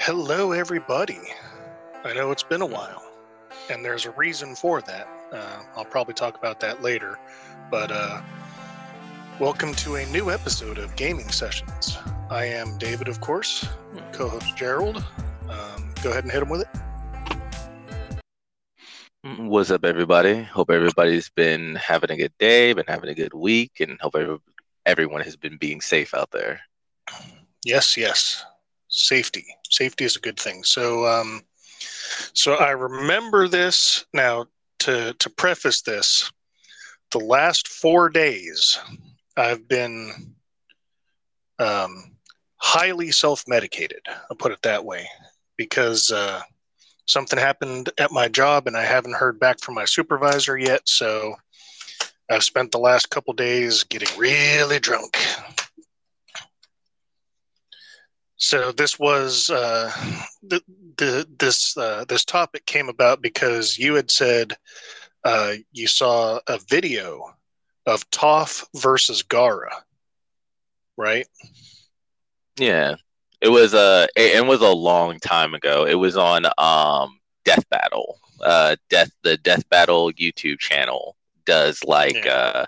Hello, everybody. I know it's been a while, and there's a reason for that. Uh, I'll probably talk about that later, but uh, welcome to a new episode of Gaming Sessions. I am David, of course, co host Gerald. Um, go ahead and hit him with it. What's up, everybody? Hope everybody's been having a good day, been having a good week, and hope everyone has been being safe out there. Yes, yes. Safety. Safety is a good thing. So, um, so I remember this now. To to preface this, the last four days, I've been um, highly self-medicated. I'll put it that way, because uh, something happened at my job, and I haven't heard back from my supervisor yet. So, I've spent the last couple days getting really drunk. So this was uh, the, the this uh, this topic came about because you had said uh, you saw a video of Toph versus Gaara, right? Yeah, it was a it, it was a long time ago. It was on um Death Battle. Uh, Death the Death Battle YouTube channel does like Yeah. uh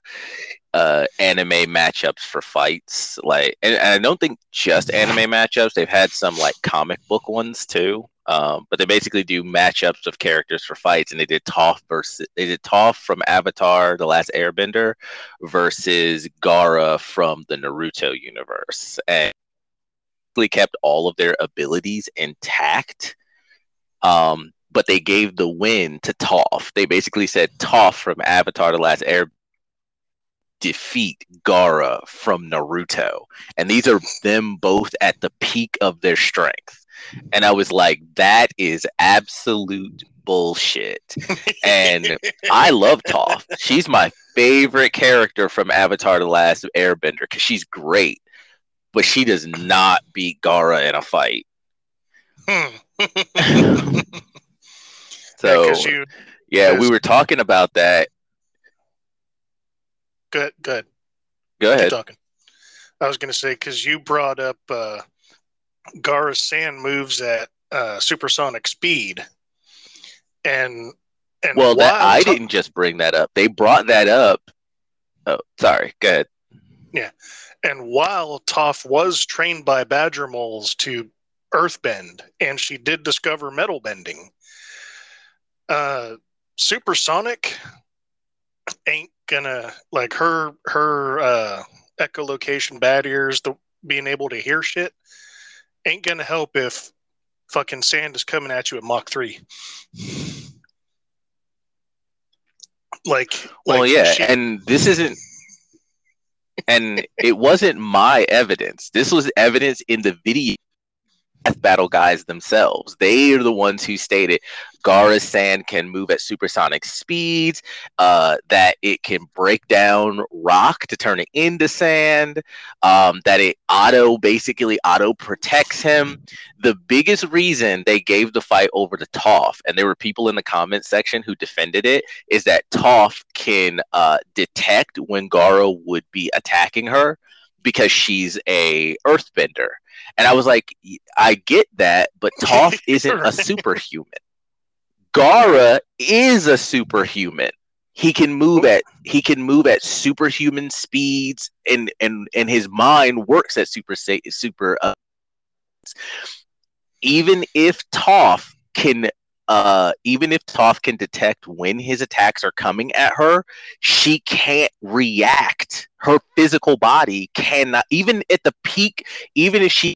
uh anime matchups for fights like and, and i don't think just anime matchups they've had some like comic book ones too um but they basically do matchups of characters for fights and they did Toph versus they did Toph from avatar the last airbender versus gaara from the naruto universe and kept all of their abilities intact um but they gave the win to Toph. They basically said Toph from Avatar: The Last Air defeat Gaara from Naruto. And these are them both at the peak of their strength. And I was like, that is absolute bullshit. And I love Toph. She's my favorite character from Avatar: The Last Airbender because she's great, but she does not beat Gaara in a fight. Hmm. So you yeah, we were talking about that. Good good Go ahead. talking. I was going to say because you brought up uh, Gaara's sand moves at uh, supersonic speed, and and Well, that I didn't just bring that up. They brought that up. Oh, sorry. Go ahead. Yeah, and while Toph was trained by badger moles to earthbend, and she did discover metal bending, uh, supersonic ain't gonna like her her uh, echolocation bad ears, the being able to hear shit, ain't gonna help if fucking sand is coming at you at Mach three. Like, well, yeah, and this isn't. And it wasn't my evidence. This was evidence in the video death battle guys themselves. They are the ones who stated Gaara sand can move at supersonic speeds, uh, that it can break down rock to turn it into sand, um, that it auto basically auto protects him. The biggest reason they gave the fight over to Toph, and there were people in the comment section who defended it, is that Toph can uh, detect when Gaara would be attacking her because she's a earthbender. And I was like, I get that, but Toph isn't a superhuman. Gaara is a superhuman. He can move at he can move at superhuman speeds, and and and his mind works at super super. Uh, even if Toph can, uh, even if Toph can detect when his attacks are coming at her, she can't react. Her physical body cannot, even at the peak, even if she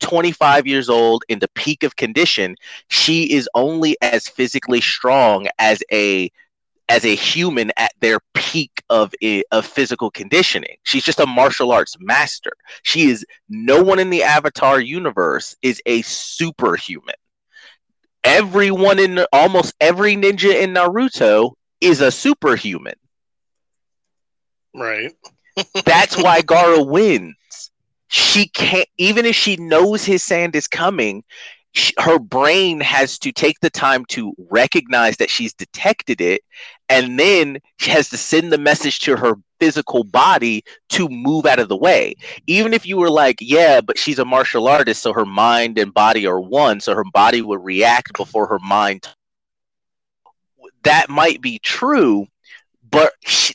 25 years old in the peak of condition, she is only as physically strong as a as a human at their peak of of physical conditioning. She's just a martial arts master. She is no one in the Avatar universe is a superhuman. Everyone in almost every ninja in Naruto is a superhuman. right. That's why Gaara wins. She can't, even if she knows his sand is coming, sh- her brain has to take the time to recognize that she's detected it and then she has to send the message to her physical body to move out of the way. Even if you were like, yeah, but she's a martial artist, so her mind and body are one, so her body would react before her mind. That might be true, but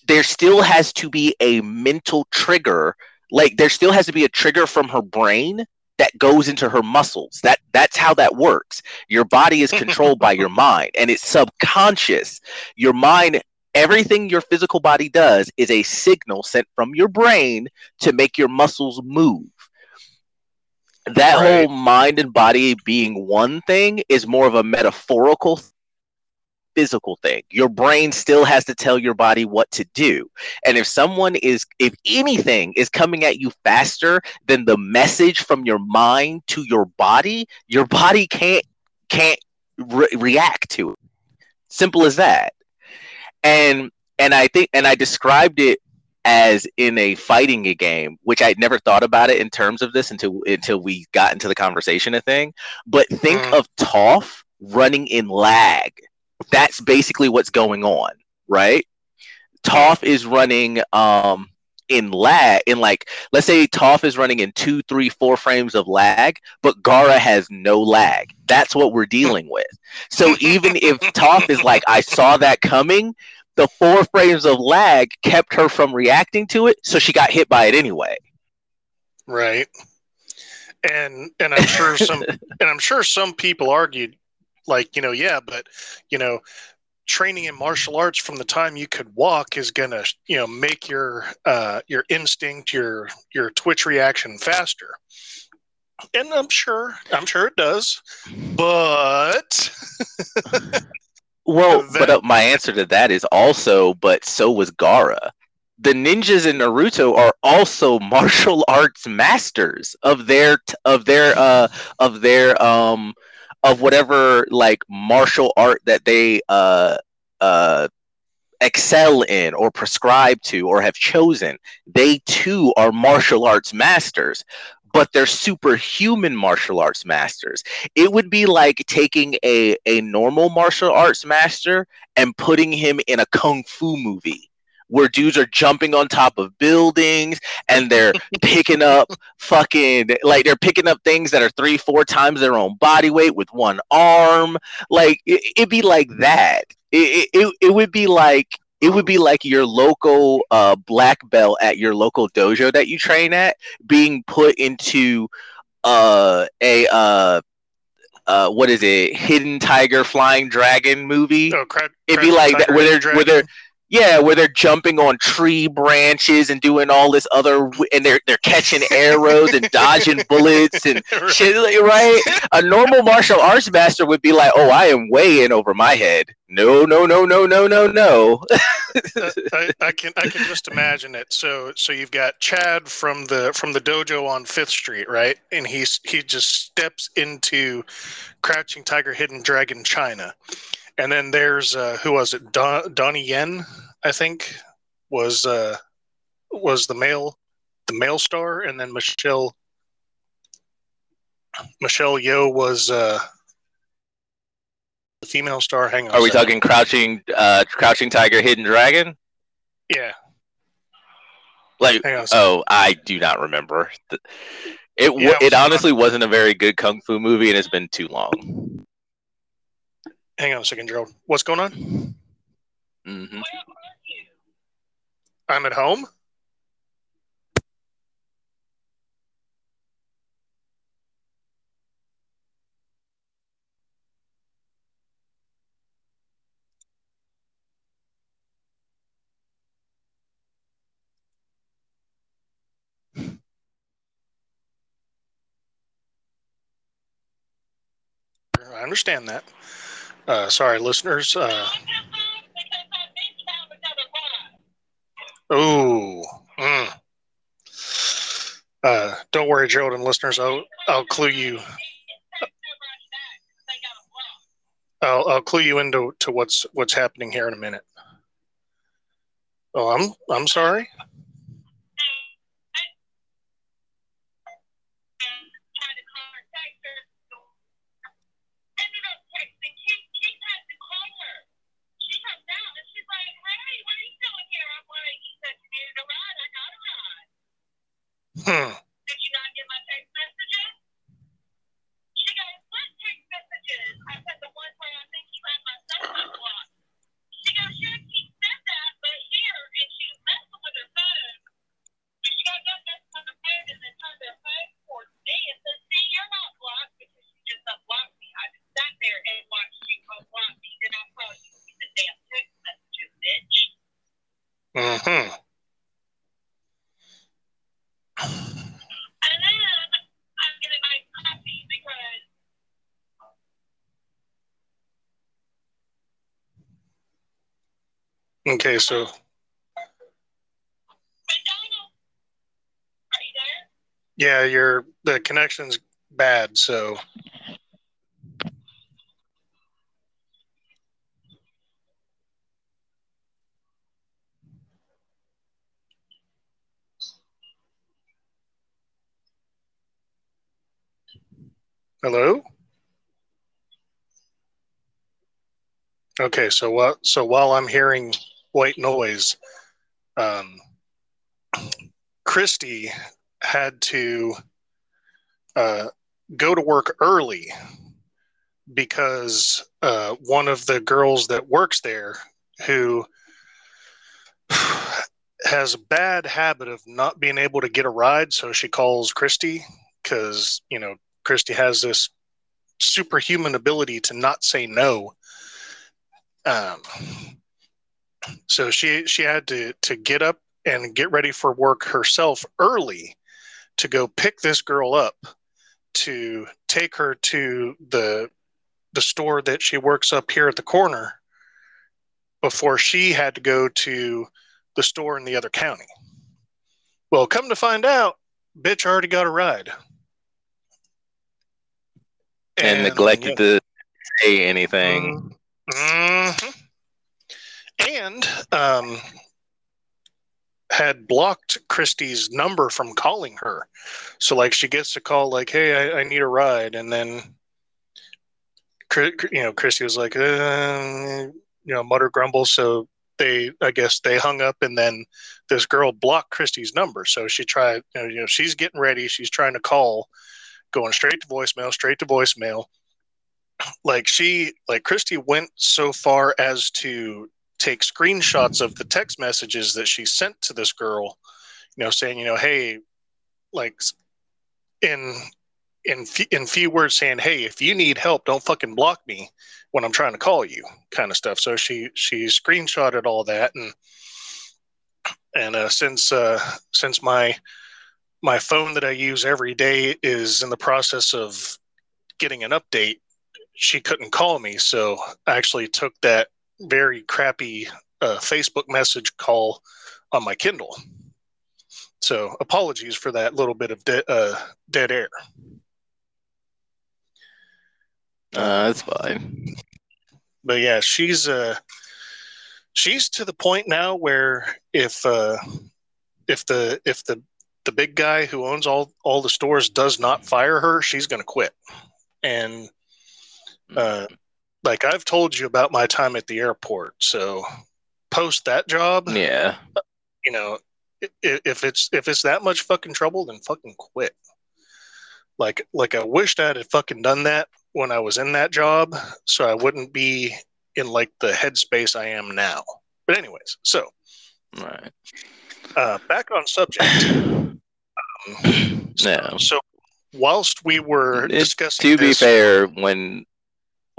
there still has to be a mental trigger. Like there still has to be a trigger from her brain that goes into her muscles. That that's how that works. Your body is controlled by your mind and it's subconscious. Your mind everything your physical body does is a signal sent from your brain to make your muscles move. That right. whole mind and body being one thing is more of a metaphorical physical thing. Your brain still has to tell your body what to do. And if someone is, if anything is coming at you faster than the message from your mind to your body, your body can't can't re- react to it. Simple as that. And and I think and I described it as in a fighting a game, which I'd never thought about it in terms of this until until we got into the conversation a thing. But think mm. of Toph running in lag that's basically what's going on, right? Toph is running um in lag in like let's say Toph is running in two, three, four frames of lag, but Gaara has no lag. That's what we're dealing with. So even if Toph is like, I saw that coming, the four frames of lag kept her from reacting to it, so she got hit by it anyway. Right. And and I'm sure some and I'm sure some people argued like you know yeah but you know training in martial arts from the time you could walk is going to you know make your uh, your instinct your your twitch reaction faster. And i'm sure i'm sure it does but well that... but uh, my answer to that is also but so was gaara. The ninjas in naruto are also martial arts masters of their of their uh of their um of whatever like martial art that they uh uh excel in or prescribe to or have chosen they too are martial arts masters but they're superhuman martial arts masters. It would be like taking a a normal martial arts master and putting him in a kung fu movie where dudes are jumping on top of buildings and they're picking up fucking like they're picking up things that are three, four times their own body weight with one arm. Like it, would be like that. It, it, it would be like it would be like your local uh, black belt at your local dojo that you train at being put into uh, a uh, uh, what is it? Hidden Tiger, Flying Dragon movie. Oh, cra- It'd be like that where they're where they're yeah, where they're jumping on tree branches and doing all this other, and they're they're catching arrows and dodging bullets and shit, right? A normal martial arts master would be like, "Oh, I am way in over my head." No, no, no, no, no, no, no. I, I, can I can just imagine it. So so you've got Chad from the from the dojo on Fifth Street, right? And he's he just steps into Crouching Tiger, Hidden Dragon, China and then there's uh, who was it? Don, Donnie Yen, I think, was uh, was the male the male star, and then Michelle Michelle Yeoh was uh, the female star. Hang on. Are we talking Crouching uh, Crouching Tiger, Hidden Dragon? Yeah. Like oh, I do not remember. It yeah, it, it honestly wasn't a very good kung fu movie, and it's been too long. Hang on a second, Gerald. What's going on? Mm-hmm. I'm at home. I understand that. Uh, sorry, listeners. Uh, oh, mm. uh, don't worry, Gerald and listeners. I'll I'll clue you. I'll, I'll clue you into to what's what's happening here in a minute. Oh, I'm I'm sorry. Hmm. Okay, so yeah, your the connection's bad, so Hello? Okay, so what so while I'm hearing white noise, um Christy had to uh, go to work early because uh, one of the girls that works there who has a bad habit of not being able to get a ride so she calls christy because you know christy has this superhuman ability to not say no. Um, so she she had to to get up and get ready for work herself early to go pick this girl up to take her to the the store that she works up here at the corner before she had to go to the store in the other county. Well, come to find out, bitch already got a ride. And, and neglected yeah. to say anything. Mm-hmm. And um, had blocked Christy's number from calling her. So like she gets a call like, "Hey, I, I need a ride," and then you know Christy was like, uh, you know, mutter grumble. So they, I guess, they hung up, and then this girl blocked Christy's number. So she tried, you know, you know she's getting ready. She's trying to call, going straight to voicemail, straight to voicemail. Like she, like Christy went so far as to take screenshots of the text messages that she sent to this girl, you know, saying, you know, hey, like in in in few words saying, hey, if you need help, don't fucking block me when I'm trying to call you, kind of stuff. So she she screenshotted all that and and uh, since uh, since my my phone that I use every day is in the process of getting an update, she couldn't call me. So I actually took that very crappy uh, Facebook message call on my Kindle. So apologies for that little bit of de- uh, dead air. Uh, that's fine. But yeah, she's uh, she's to the point now where if uh, if the if the the big guy who owns all all the stores does not fire her, she's going to quit. And uh, like I've told you about my time at the airport. So post that job, yeah, you know, if it's if it's that much fucking trouble, then fucking quit. Like like I wished I had fucking done that when I was in that job, so I wouldn't be in like the headspace I am now. But anyways, so right, uh, back on subject. Um, so, yeah. So whilst we were discussing, to be fair, when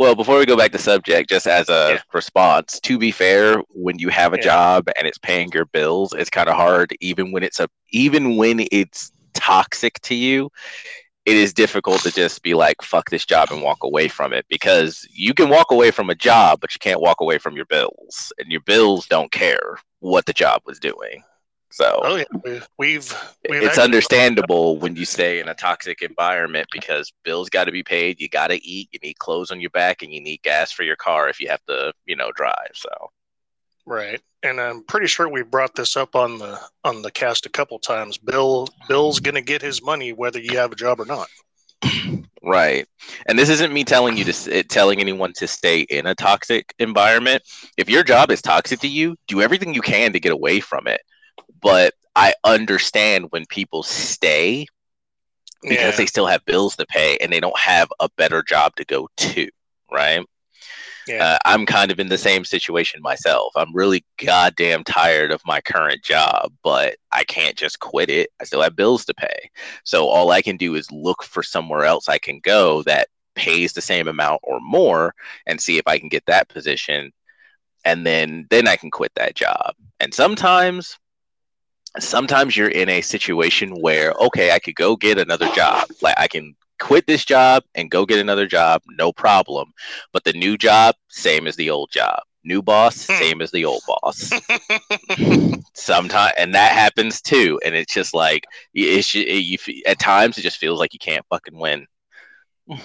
well, before we go back to subject, just as a yeah. response, to be fair, when you have a yeah. job and it's paying your bills, it's kind of hard. Even when it's a, even when it's toxic to you, it is difficult to just be like, "Fuck this job" and walk away from it because you can walk away from a job, but you can't walk away from your bills, and your bills don't care what the job was doing. So, oh yeah, we've, we've it's understandable when you stay in a toxic environment because bills got to be paid. You got to eat. You need clothes on your back, and you need gas for your car if you have to, you know, drive. So, right. And I'm pretty sure we brought this up on the on the cast a couple times. Bill Bill's gonna get his money whether you have a job or not. Right. And this isn't me telling you to telling anyone to stay in a toxic environment. If your job is toxic to you, do everything you can to get away from it but I understand when people stay because yeah. they still have bills to pay and they don't have a better job to go to, right? Yeah. Uh, I'm kind of in the same situation myself. I'm really goddamn tired of my current job, but I can't just quit it. I still have bills to pay. So all I can do is look for somewhere else I can go that pays the same amount or more and see if I can get that position and then then I can quit that job. And sometimes sometimes you're in a situation where okay, I could go get another job. Like I can quit this job and go get another job, no problem. But the new job, same as the old job. New boss, hmm. same as the old boss. Sometimes, and that happens too. And it's just like it's it, you, at times it just feels like you can't fucking win.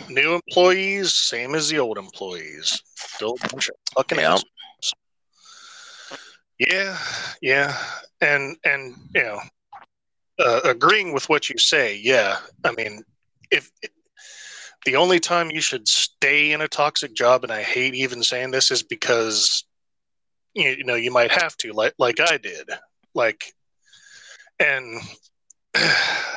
New employees, same as the old employees. Still a bunch of fucking yep. Yeah, yeah, and and you know, uh, agreeing with what you say. Yeah, I mean, if the only time you should stay in a toxic job, and I hate even saying this, is because you know you might have to, like like I did, like, and it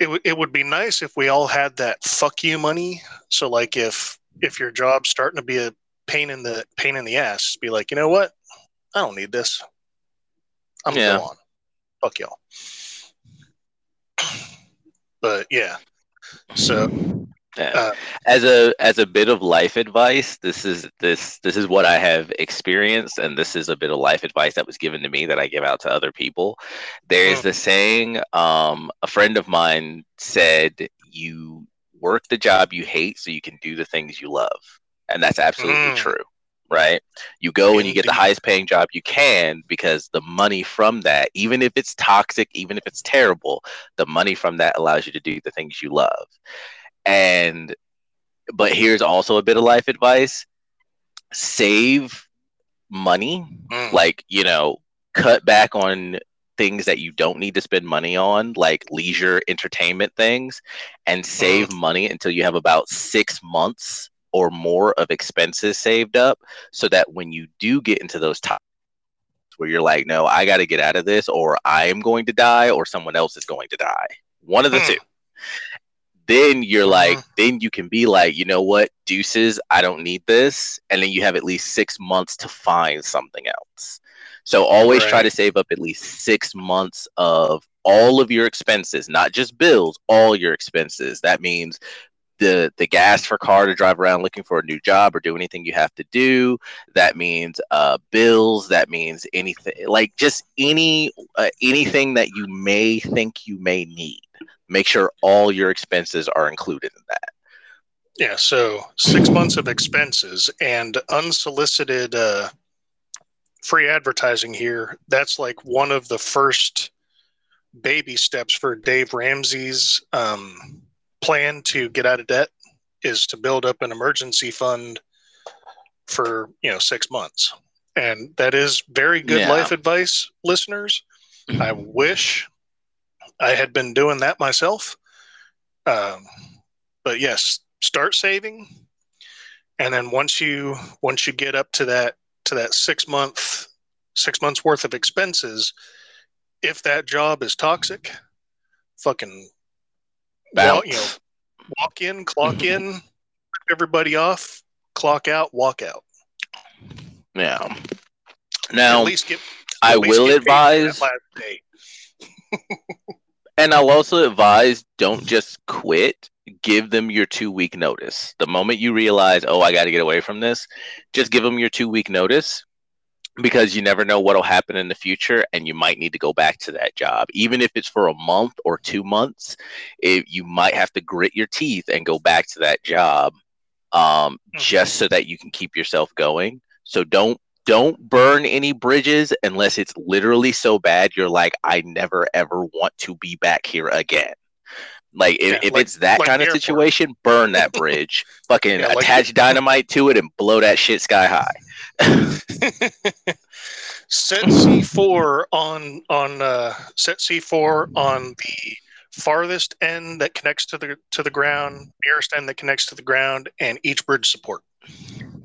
w- it would be nice if we all had that fuck you money. So like if if your job's starting to be a pain in the pain in the ass, be like, you know what, I don't need this. I'm yeah. going on. Fuck y'all. But yeah, so yeah. Uh, as a as a bit of life advice, this is this this is what I have experienced, and this is a bit of life advice that was given to me that I give out to other people. There is mm. the saying, um, a friend of mine said, "You work the job you hate so you can do the things you love," and that's absolutely mm. true. Right? You go and you get the highest paying job you can because the money from that, even if it's toxic, even if it's terrible, the money from that allows you to do the things you love and but here's also a bit of life advice save money mm. like you know cut back on things that you don't need to spend money on like leisure entertainment things and save mm. money until you have about six months or more of expenses saved up so that when you do get into those times where you're like no i got to get out of this or i am going to die or someone else is going to die one of the mm. two then you're like, uh-huh. then you can be like, you know what, deuces, I don't need this. And then you have at least six months to find something else. So always right. try to save up at least six months of all of your expenses, not just bills, all your expenses. That means the the gas for car to drive around looking for a new job or do anything you have to do. That means uh, bills. That means anything like just any uh, anything that you may think you may need make sure all your expenses are included in that. Yeah, so six months of expenses and unsolicited uh, free advertising here. That's like one of the first baby steps for Dave Ramsey's um, plan to get out of debt is to build up an emergency fund for you know six months, and that is very good yeah. life advice, listeners. I wish I had been doing that myself. Um, but yes, start saving, and then once you once you get up to that to that six month six months worth of expenses, if that job is toxic, fucking walk, you know, walk in, clock in, everybody off, clock out, walk out. Yeah. Now, at least get. At I least will advise. And I'll also advise don't just quit. Give them your two week notice. The moment you realize, oh, I got to get away from this, just give them your two week notice because you never know what'll happen in the future and you might need to go back to that job. Even if it's for a month or two months it, you might have to grit your teeth and go back to that job um, mm-hmm. just so that you can keep yourself going. So don't don't burn any bridges unless it's literally so bad you're like i never ever want to be back here again. Like if, yeah, if like, it's that like kind of situation burn that bridge. Fucking yeah, attach like dynamite to it and blow that shit sky high set c4 on on uh set c4 on the farthest end that connects to the to the ground nearest end that connects to the ground and each bridge support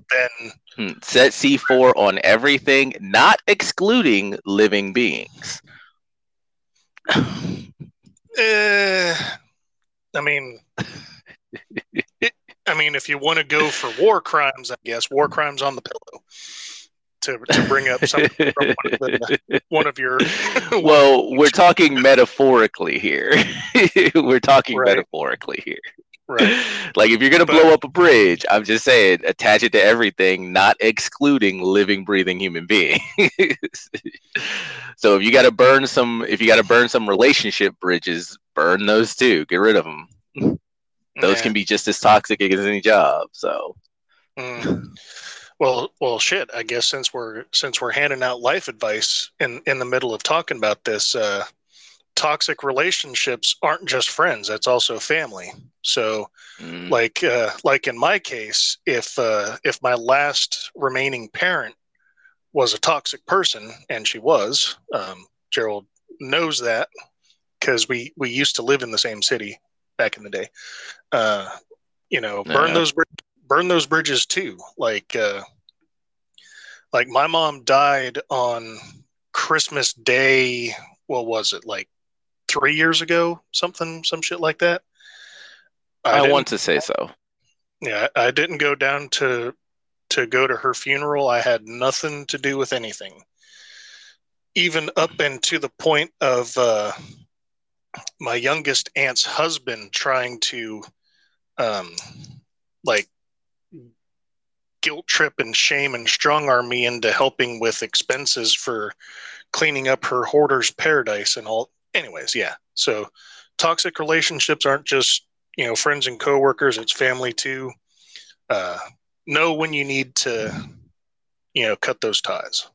then hmm. set C4 on everything, not excluding living beings. uh, I mean, it, I mean, if you want to go for war crimes, I guess war crimes on the pillow. To, to bring up some from one of, the, one of your well we're talking metaphorically here we're talking right. metaphorically here Right. like if you're gonna but, blow up a bridge, I'm just saying attach it to everything, not excluding living, breathing human beings. so if you gotta burn some, if you gotta burn some relationship bridges, burn those too. Get rid of them. Those yeah. can be just as toxic as any job. So. Mm. Well, well, shit. I guess since we're since we're handing out life advice in in the middle of talking about this, uh, toxic relationships aren't just friends that's also family so mm. like uh, like in my case if uh, if my last remaining parent was a toxic person and she was um, gerald knows that because we we used to live in the same city back in the day uh, you know burn yeah. those burn those bridges too like uh, like my mom died on christmas day what was it like three years ago, something, some shit like that. I, I want to say so. Yeah, I didn't go down to to go to her funeral. I had nothing to do with anything, even up and to the point of uh, my youngest aunt's husband trying to, um, like, guilt trip and shame and strong arm me into helping with expenses for cleaning up her hoarder's paradise and all anyways, yeah. So toxic relationships aren't just you know friends and coworkers; it's family too. Uh, know when you need to, you know, cut those ties.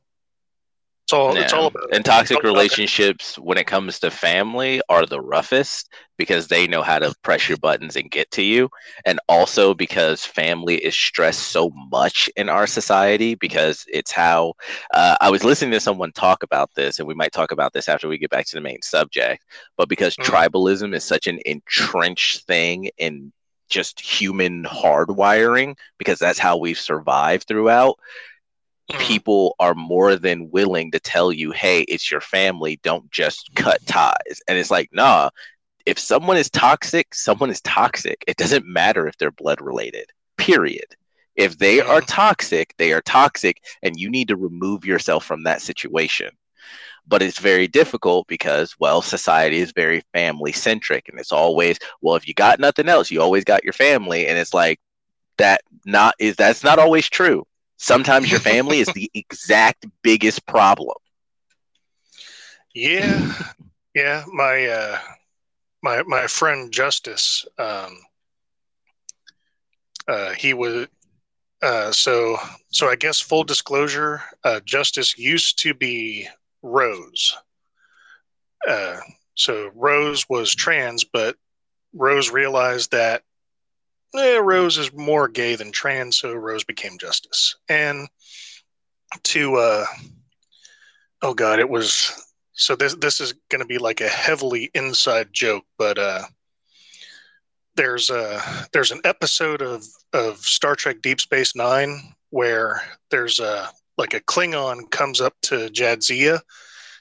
It's all. It's all about. And toxic relationships, when it comes to family, are the roughest because they know how to press your buttons and get to you, and also because family is stressed so much in our society because it's how. Uh, I was listening to someone talk about this, and we might talk about this after we get back to the main subject. But because mm-hmm. tribalism is such an entrenched thing in just human hardwiring, because that's how we've survived throughout. Mm. people are more than willing to tell you, hey, it's your family. Don't just cut ties. And it's like, nah, if someone is toxic, someone is toxic. It doesn't matter if they're blood related, period. If they are toxic, they are toxic, and you need to remove yourself from that situation. But it's very difficult because, well, society is very family centric, and it's always, well, if you got nothing else, you always got your family, and it's like that. Not is that's not always true Sometimes your family is the exact biggest problem. Yeah, yeah. My uh, my my friend Justice, um, uh, he was uh, so so. I guess full disclosure, uh, Justice used to be Rose. Uh, so Rose was trans, but Rose realized that eh, Rose is more gay than trans, so Rose became Justice. And to, uh, oh God, it was so this this is going to be like a heavily inside joke, but uh, there's a there's an episode of of Star Trek Deep Space Nine where there's a like a Klingon comes up to Jadzia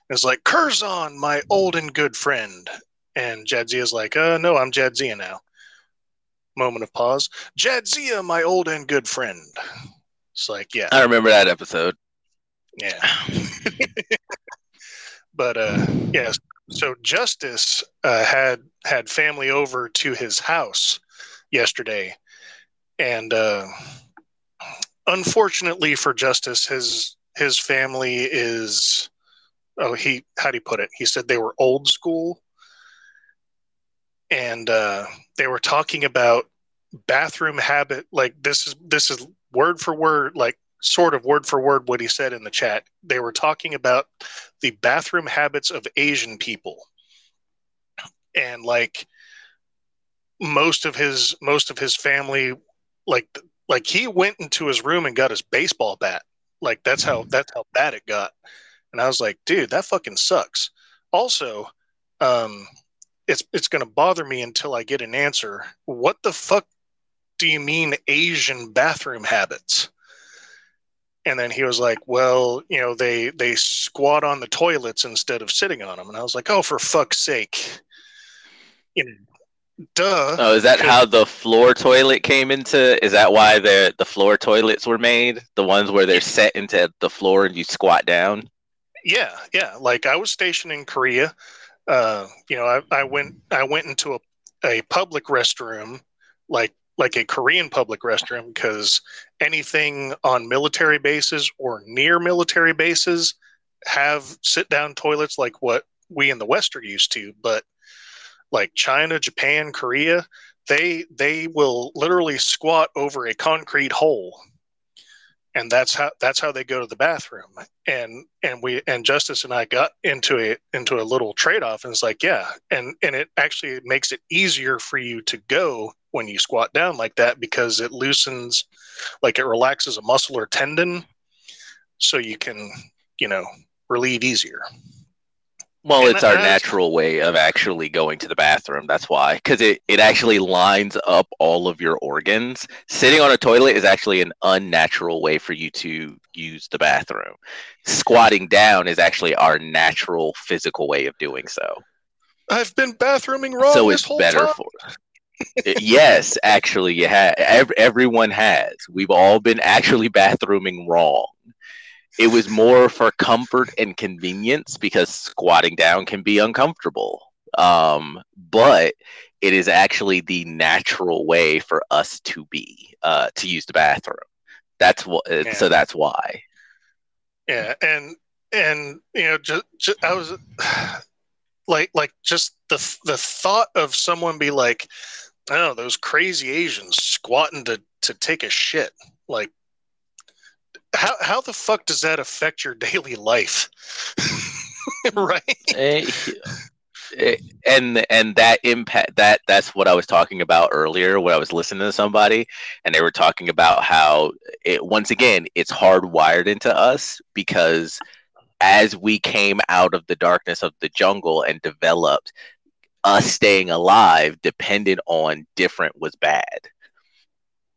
and is like, Curzon, my old and good friend. And Jadzia's like, uh, no, I'm Jadzia now moment of pause. Jadzia, my old and good friend. It's like, yeah. I remember that episode. Yeah. but uh yes. So Justice uh, had had family over to his house yesterday. And uh unfortunately for Justice, his his family is oh he how do you put it? He said they were old school and uh, they were talking about bathroom habit. Like this is this is word for word, like sort of word for word what he said in the chat. They were talking about the bathroom habits of Asian people, and like most of his most of his family, like like he went into his room and got his baseball bat. Like that's how that's how bad it got. And I was like, dude, that fucking sucks. Also, um, it's it's going to bother me until I get an answer. What the fuck do you mean Asian bathroom habits? And then he was like, well, you know, they they squat on the toilets instead of sitting on them. And I was like, oh, for fuck's sake. You know, duh. Oh, is that how the floor toilet came into? Is that why the the floor toilets were made? The ones where they're set into the floor and you squat down? Yeah, yeah. Like I was stationed in Korea uh, you know, I, I went I went into a, a public restroom like like a Korean public restroom because anything on military bases or near military bases have sit down toilets like what we in the West are used to, but like China, Japan, Korea, they they will literally squat over a concrete hole and that's how that's how they go to the bathroom. And and we and justice and i got into a into a little trade-off and it's like yeah and and it actually makes it easier for you to go when you squat down like that because it loosens like it relaxes a muscle or tendon so you can you know relieve easier well, and it's our natural way of actually going to the bathroom. That's why, because it, it actually lines up all of your organs. Sitting on a toilet is actually an unnatural way for you to use the bathroom. Squatting down is actually our natural physical way of doing so. I've been bathrooming wrong. So it's better time. for. yes, actually, you have. Everyone has. We've all been actually bathrooming wrong it was more for comfort and convenience because squatting down can be uncomfortable. Um, but it is actually the natural way for us to be uh, to use the bathroom. That's what. Uh, yeah. So that's why. Yeah, and and you know, just, just I was like like just the the thought of someone be like, oh, those crazy Asians squatting to to take a shit. Like how how the fuck does that affect your daily life? right. Eh, eh, and and that impact that that's what I was talking about earlier when I was listening to somebody and they were talking about how it once again it's hardwired into us because as we came out of the darkness of the jungle and developed us staying alive dependent on different was bad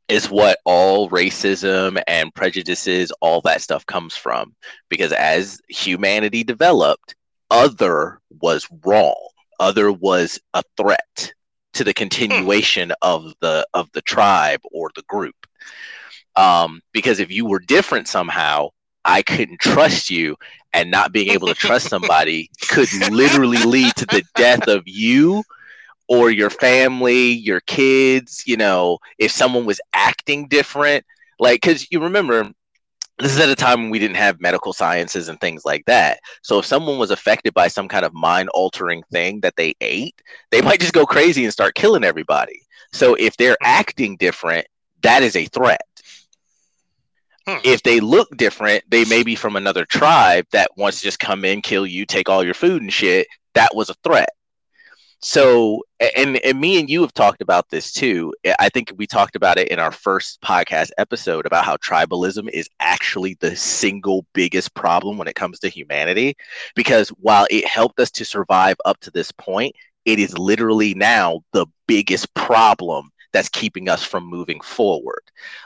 is what all racism and prejudices, all that stuff comes from. Because as humanity developed, other was wrong. Other was a threat to the continuation of the of the tribe or the group. Um, because if you were different somehow, I couldn't trust you, and not being able to trust somebody could literally lead to the death of you or your family, your kids, you know, if someone was acting different, like, because you remember, this is at a time when we didn't have medical sciences and things like that. So if someone was affected by some kind of mind altering thing that they ate, they might just go crazy and start killing everybody. So if they're acting different, that is a threat. Hmm. If they look different, they may be from another tribe that wants to just come in, kill you, take all your food and shit. That was a threat. So, and and me and you have talked about this too. I think we talked about it in our first podcast episode about how tribalism is actually the single biggest problem when it comes to humanity. Because while it helped us to survive up to this point, it is literally now the biggest problem that's keeping us from moving forward.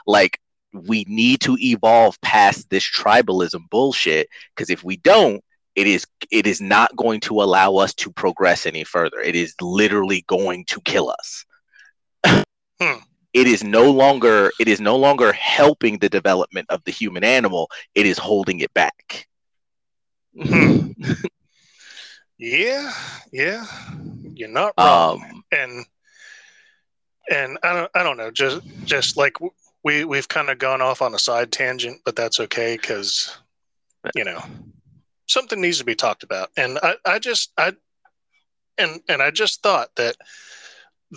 Like we need to evolve past this tribalism bullshit because if we don't it is it is not going to allow us to progress any further. It is literally going to kill us. hmm. It is no longer it is no longer helping the development of the human animal. It is holding it back. Hmm. yeah, yeah, you're not wrong. Um, and and I don't I don't know. Just just like we we've kind of gone off on a side tangent, but that's okay because you know something needs to be talked about. And I, I just I and and I just thought that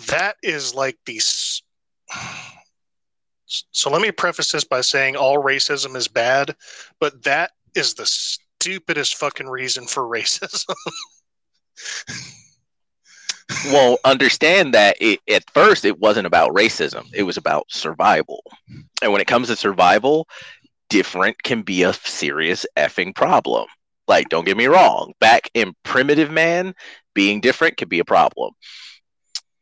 that is like these so let me preface this by saying all racism is bad, but that is the stupidest fucking reason for racism. well, understand that it, at first it wasn't about racism, it was about survival. And when it comes to survival, different can be a serious effing problem. Like, don't get me wrong, back in primitive man, being different could be a problem.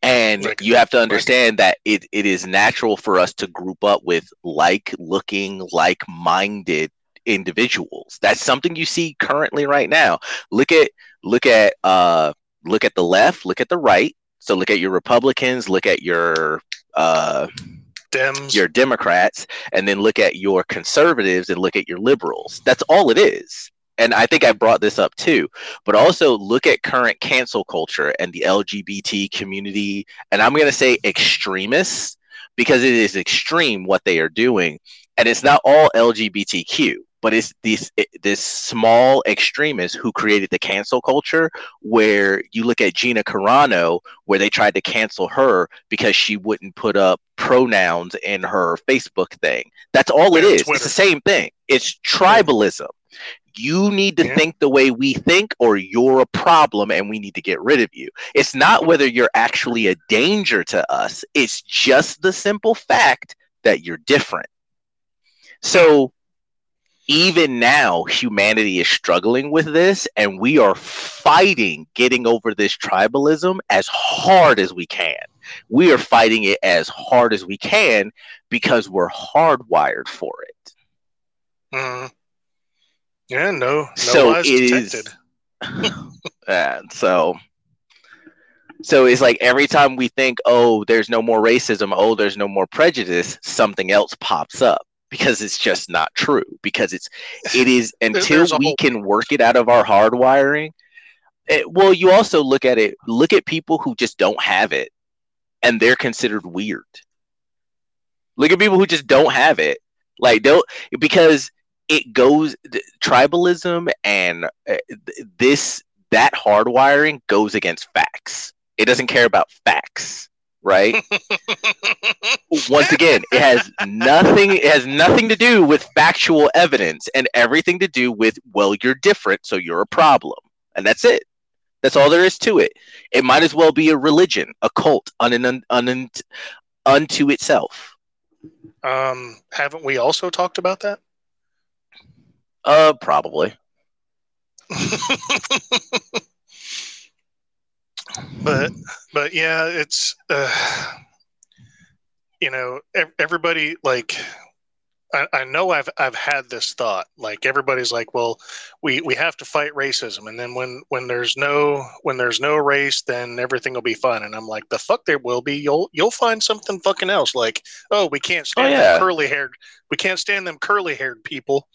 And you have to understand that it, it is natural for us to group up with like looking, like minded individuals. That's something you see currently right now. Look at look at uh look at the left, look at the right. So look at your Republicans, look at your uh Dems. your Democrats, and then look at your conservatives and look at your liberals. That's all it is and I think I brought this up too, but also look at current cancel culture and the LGBT community, and I'm going to say extremists because it is extreme what they are doing, and it's not all LGBTQ, but it's this this small extremists who created the cancel culture. Where you look at Gina Carano, where they tried to cancel her because she wouldn't put up pronouns in her Facebook thing. That's all it is. Twitter. It's the same thing. It's tribalism. You need to yeah. think the way we think, or you're a problem and we need to get rid of you. It's not whether you're actually a danger to us, it's just the simple fact that you're different. So, even now, humanity is struggling with this, and we are fighting getting over this tribalism as hard as we can. We are fighting it as hard as we can because we're hardwired for it. Mm. Yeah, no, no so lies detected. Is, so so it's like every time we think, oh, there's no more racism, oh, there's no more prejudice, something else pops up because it's just not true. Because it's it is until we whole- can work it out of our hardwiring. It, well, you also look at it. Look at people who just don't have it, and they're considered weird. Look at people who just don't have it, like don't because it goes tribalism and uh, this that hardwiring goes against facts. It doesn't care about facts, right? Once again, it has nothing it has nothing to do with factual evidence and everything to do with well you're different so you're a problem. And that's it. That's all there is to it. It might as well be a religion, a cult un, un, un, unto itself. Um, haven't we also talked about that? Uh, probably. but but yeah, it's uh, you know everybody like I, I know I've I've had this thought. Like everybody's like well we we have to fight racism. And then when when there's no when there's no race then everything will be fine. And I'm like the fuck there will be. You'll you'll find something fucking else. Like oh we can't stand oh, yeah. curly haired we can't stand them curly haired people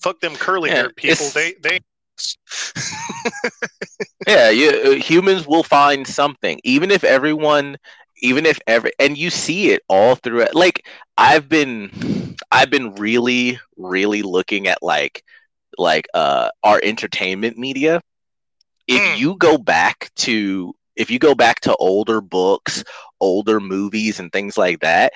fuck them curly haired yeah, people. They they. yeah, you, uh, humans will find something, even if everyone, even if every, and you see it all through it. Like I've been, I've been really, really looking at like, like uh our entertainment media. If mm. you go back to if you go back to older books, older movies, and things like that,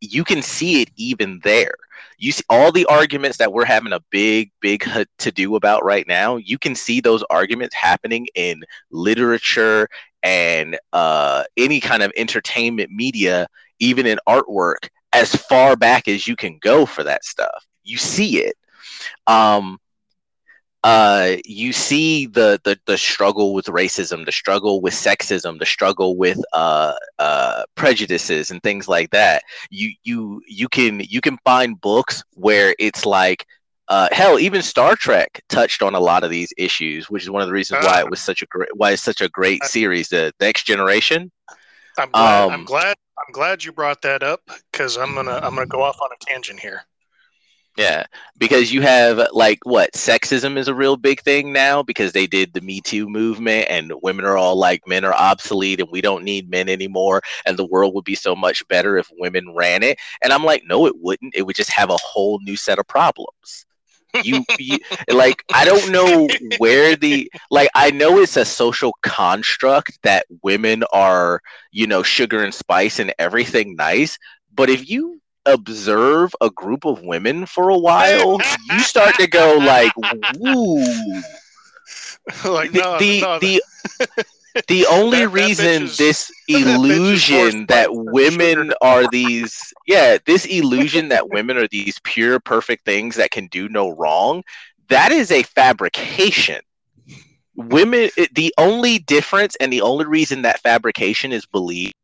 you can see it even there you see all the arguments that we're having a big big to do about right now you can see those arguments happening in literature and uh, any kind of entertainment media even in artwork as far back as you can go for that stuff. You see it. Um, uh, you see the, the the struggle with racism, the struggle with sexism, the struggle with uh, uh, prejudices and things like that. You you you can you can find books where it's like uh, hell, even Star Trek touched on a lot of these issues, which is one of the reasons why it was such a great why it's such a great series, the Next Generation. I'm glad. Um, I'm glad. I'm glad you brought that up because I'm gonna I'm gonna go off on a tangent here. Yeah, because you have like what sexism is a real big thing now because they did the Me Too movement and women are all like men are obsolete and we don't need men anymore and the world would be so much better if women ran it. And I'm like, no, it wouldn't. It would just have a whole new set of problems. You, you like I don't know where the like I know it's a social construct that women are, you know, sugar and spice and everything nice, but if you observe a group of women for a while, you start to go like, "Woo!" like no, the no, the, the, the only that, reason this illusion that, that women are these yeah this illusion that women are these pure perfect things that can do no wrong that is a fabrication. Women the only difference and the only reason that fabrication is believed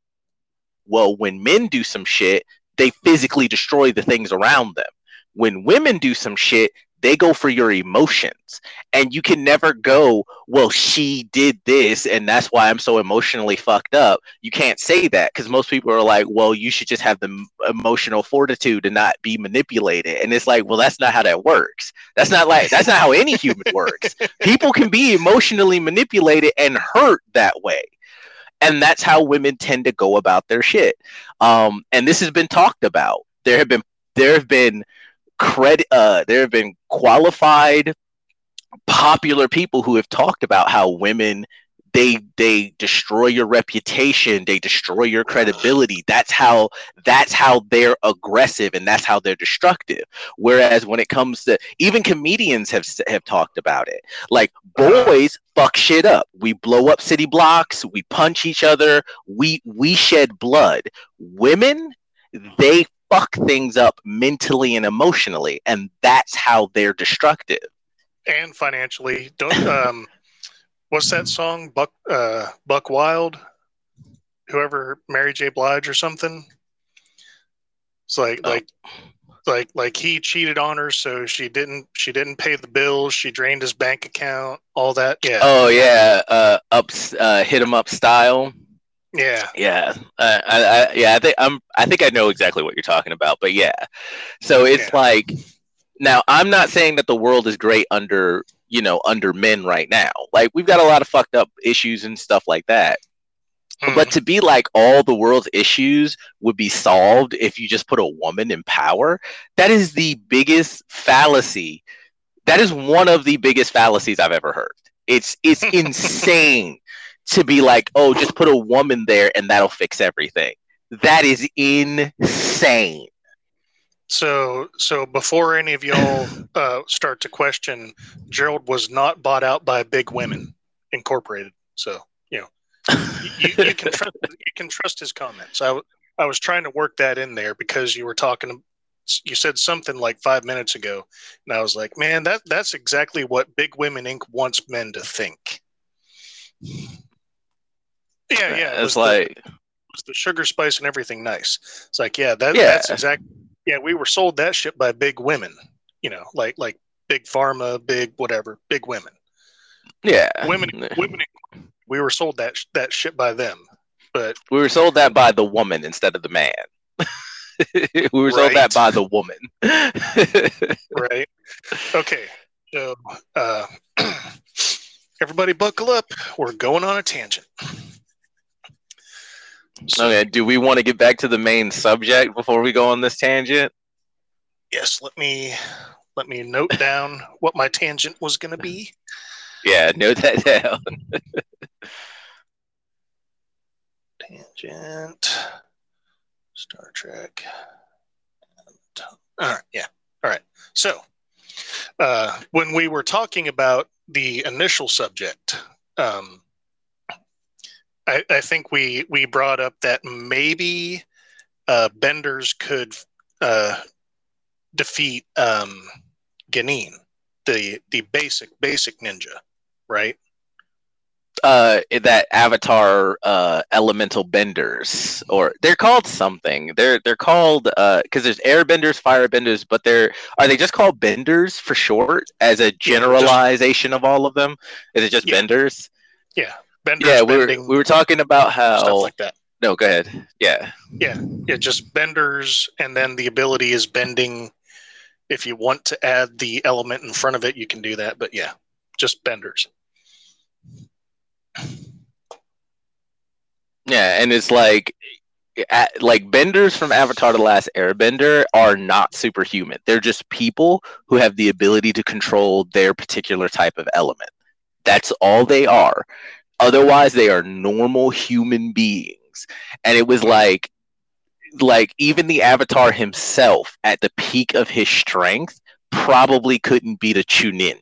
well when men do some shit they physically destroy the things around them. When women do some shit, they go for your emotions. And you can never go well she did this and that's why i'm so emotionally fucked up. You can't say that because most people are like well you should just have the emotional fortitude to not be manipulated. And it's like well that's not how that works. That's not like that's not how any human works. People can be emotionally manipulated and hurt that way and that's how women tend to go about their shit. Um, and this has been talked about. There have been there have been credit uh, there have been qualified popular people who have talked about how women they they destroy your reputation they destroy your credibility. That's how that's how they're aggressive and that's how they're destructive. Whereas when it comes to even comedians have have talked about it. Like boys fuck shit up. We blow up city blocks we punch each other we we shed blood. Women they fuck things up mentally and emotionally and that's how they're destructive. And financially. Don't um what's that song buck uh buck wild whoever mary j blige or something it's like oh. like like like he cheated on her so she didn't she didn't pay the bills she drained his bank account all that yeah oh yeah uh ups uh hit him up style yeah, yeah, uh, I, I, yeah. I think I'm. I think I know exactly what you're talking about. But yeah, so it's yeah. like now I'm not saying that the world is great under you know under men right now. Like we've got a lot of fucked up issues and stuff like that. Hmm. But to be like all the world's issues would be solved if you just put a woman in power, that is the biggest fallacy. That is one of the biggest fallacies I've ever heard. It's it's insane to be like, oh, just put a woman there and that'll fix everything. That is insane. So, so before any of y'all uh, start to question, Gerald was not bought out by Big Women Incorporated. So, you know, you, you, can trust you can trust his comments. I I was trying to work that in there because you were talking. You said something like five minutes ago, and I was like, man, that that's exactly what Big Women Inc. wants men to think. Yeah, yeah. It it's like the, it the sugar spice and everything nice. It's like, yeah, that, yeah. that's exactly. Yeah, we were sold that shit by big women. You know, like like big pharma, big whatever, big women. Yeah, women, women. We were sold that that shit by them, but we were sold that by the woman instead of the man. we were right. sold that by the woman. right. Okay. So, uh, everybody, buckle up. We're going on a tangent. Okay, do we want to get back to the main subject before we go on this tangent? Yes, let me let me note down what my tangent was going to be. Yeah, note that down. tangent Star Trek. All right, yeah. All right. So, uh, when we were talking about the initial subject, um, I, I think we we brought up that maybe uh, Benders could uh, defeat um, Genin, the the basic basic ninja, right? Uh, that Avatar uh, elemental benders, or they're called something. They're they're called uh because there's airbenders, firebenders, but they're are they just called benders for short as a generalization of all of them? Is it just yeah. benders? Yeah, Benders yeah, we were, we were talking about how stuff like that. No, go ahead. Yeah. Yeah. Yeah. Just benders. And then the ability is bending. If you want to add the element in front of it, you can do that. But yeah, just benders. Yeah. And it's like, like benders from Avatar: The Last Airbender are not superhuman. They're just people who have the ability to control their particular type of element. That's all they are. Otherwise, they are normal human beings. And it was like, like even the Avatar himself, at the peak of his strength, probably couldn't beat a Chunin.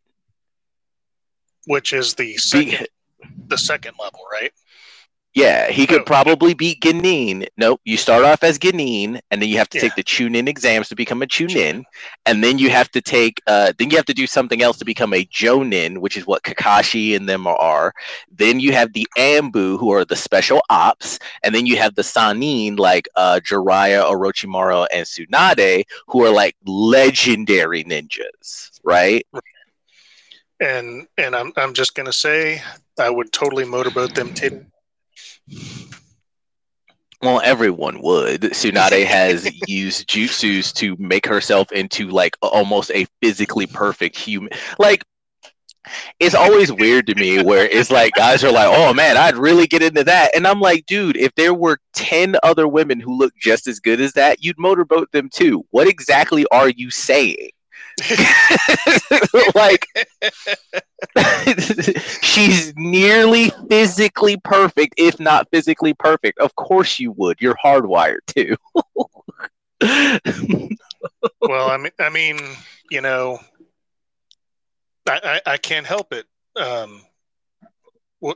Which is the second, Be- the second level, right? Yeah, he could probably beat Genin. Nope, you start off as Genin, and then you have to yeah. take the Chunin exams to become a Chunin, and then you have to take, uh, then you have to do something else to become a Jonin, which is what Kakashi and them are. Then you have the ANBU, who are the special ops, and then you have the Sannin, like uh, Jiraiya, Orochimaru, and Tsunade, who are like legendary ninjas, right? And and I'm I'm just gonna say I would totally motorboat them to well, everyone would. Tsunade has used jutsus to make herself into like almost a physically perfect human. Like, it's always weird to me where it's like guys are like, "Oh man, I'd really get into that," and I'm like, "Dude, if there were ten other women who look just as good as that, you'd motorboat them too." What exactly are you saying? like she's nearly physically perfect, if not physically perfect. Of course you would. You're hardwired too. well, I mean, I mean, you know, I, I, I can't help it. Um,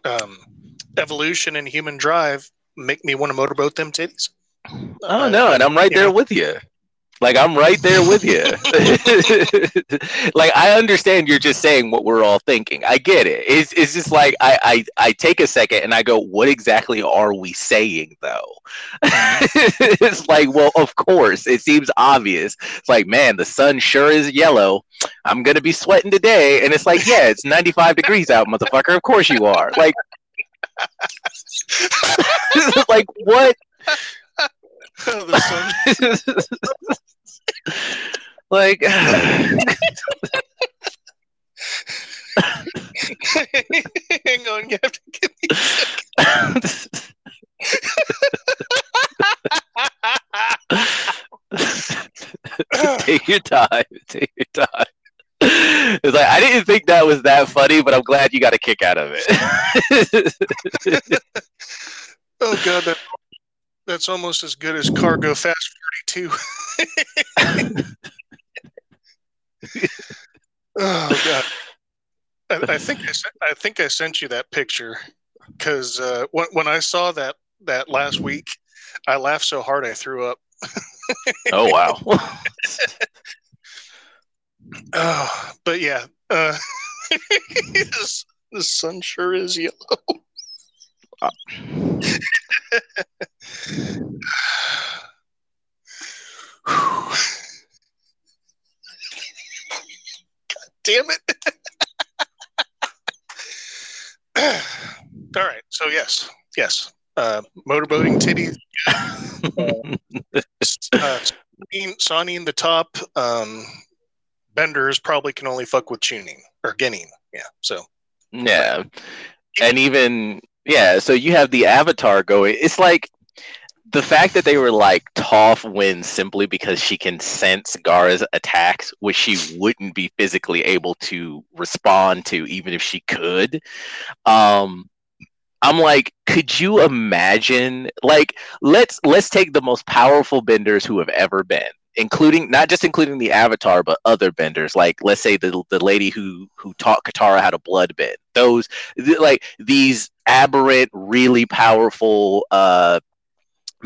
um, evolution and human drive make me want to motorboat them titties. Oh no, and I'm right there know. with you. Like I'm right there with you. like I understand you're just saying what we're all thinking. I get it. It's it's just like I I, I take a second and I go, what exactly are we saying though? it's like, well, of course, it seems obvious. It's like, man, the sun sure is yellow. I'm gonna be sweating today, and it's like, yeah, it's 95 degrees out, motherfucker. Of course you are. Like, like what? like hang on, you have to give me take your time. Take your time. It's like I didn't think that was that funny, but I'm glad you got a kick out of it. oh god, that that's almost as good as Cargo Fast 42. oh god. I, I, think I, I think I sent you that picture because uh, when when I saw that that last week, I laughed so hard I threw up. oh wow! oh, but yeah, uh, the sun sure is yellow. God damn it. All right. So, yes. Yes. Uh, motorboating titties. uh, Sonny in the top. Um, Benders probably can only fuck with Chunin or Genin. Yeah. So. Yeah. And even yeah, so you have the avatar going. It's like the fact that they were like Toph wins simply because she can sense Gaara's attacks, which she wouldn't be physically able to respond to, even if she could. Um, I'm like, could you imagine? Like, let's let's take the most powerful benders who have ever been, including not just including the Avatar, but other benders. Like, let's say the the lady who who taught Katara how to blood bend. Those like these aberrant, really powerful uh,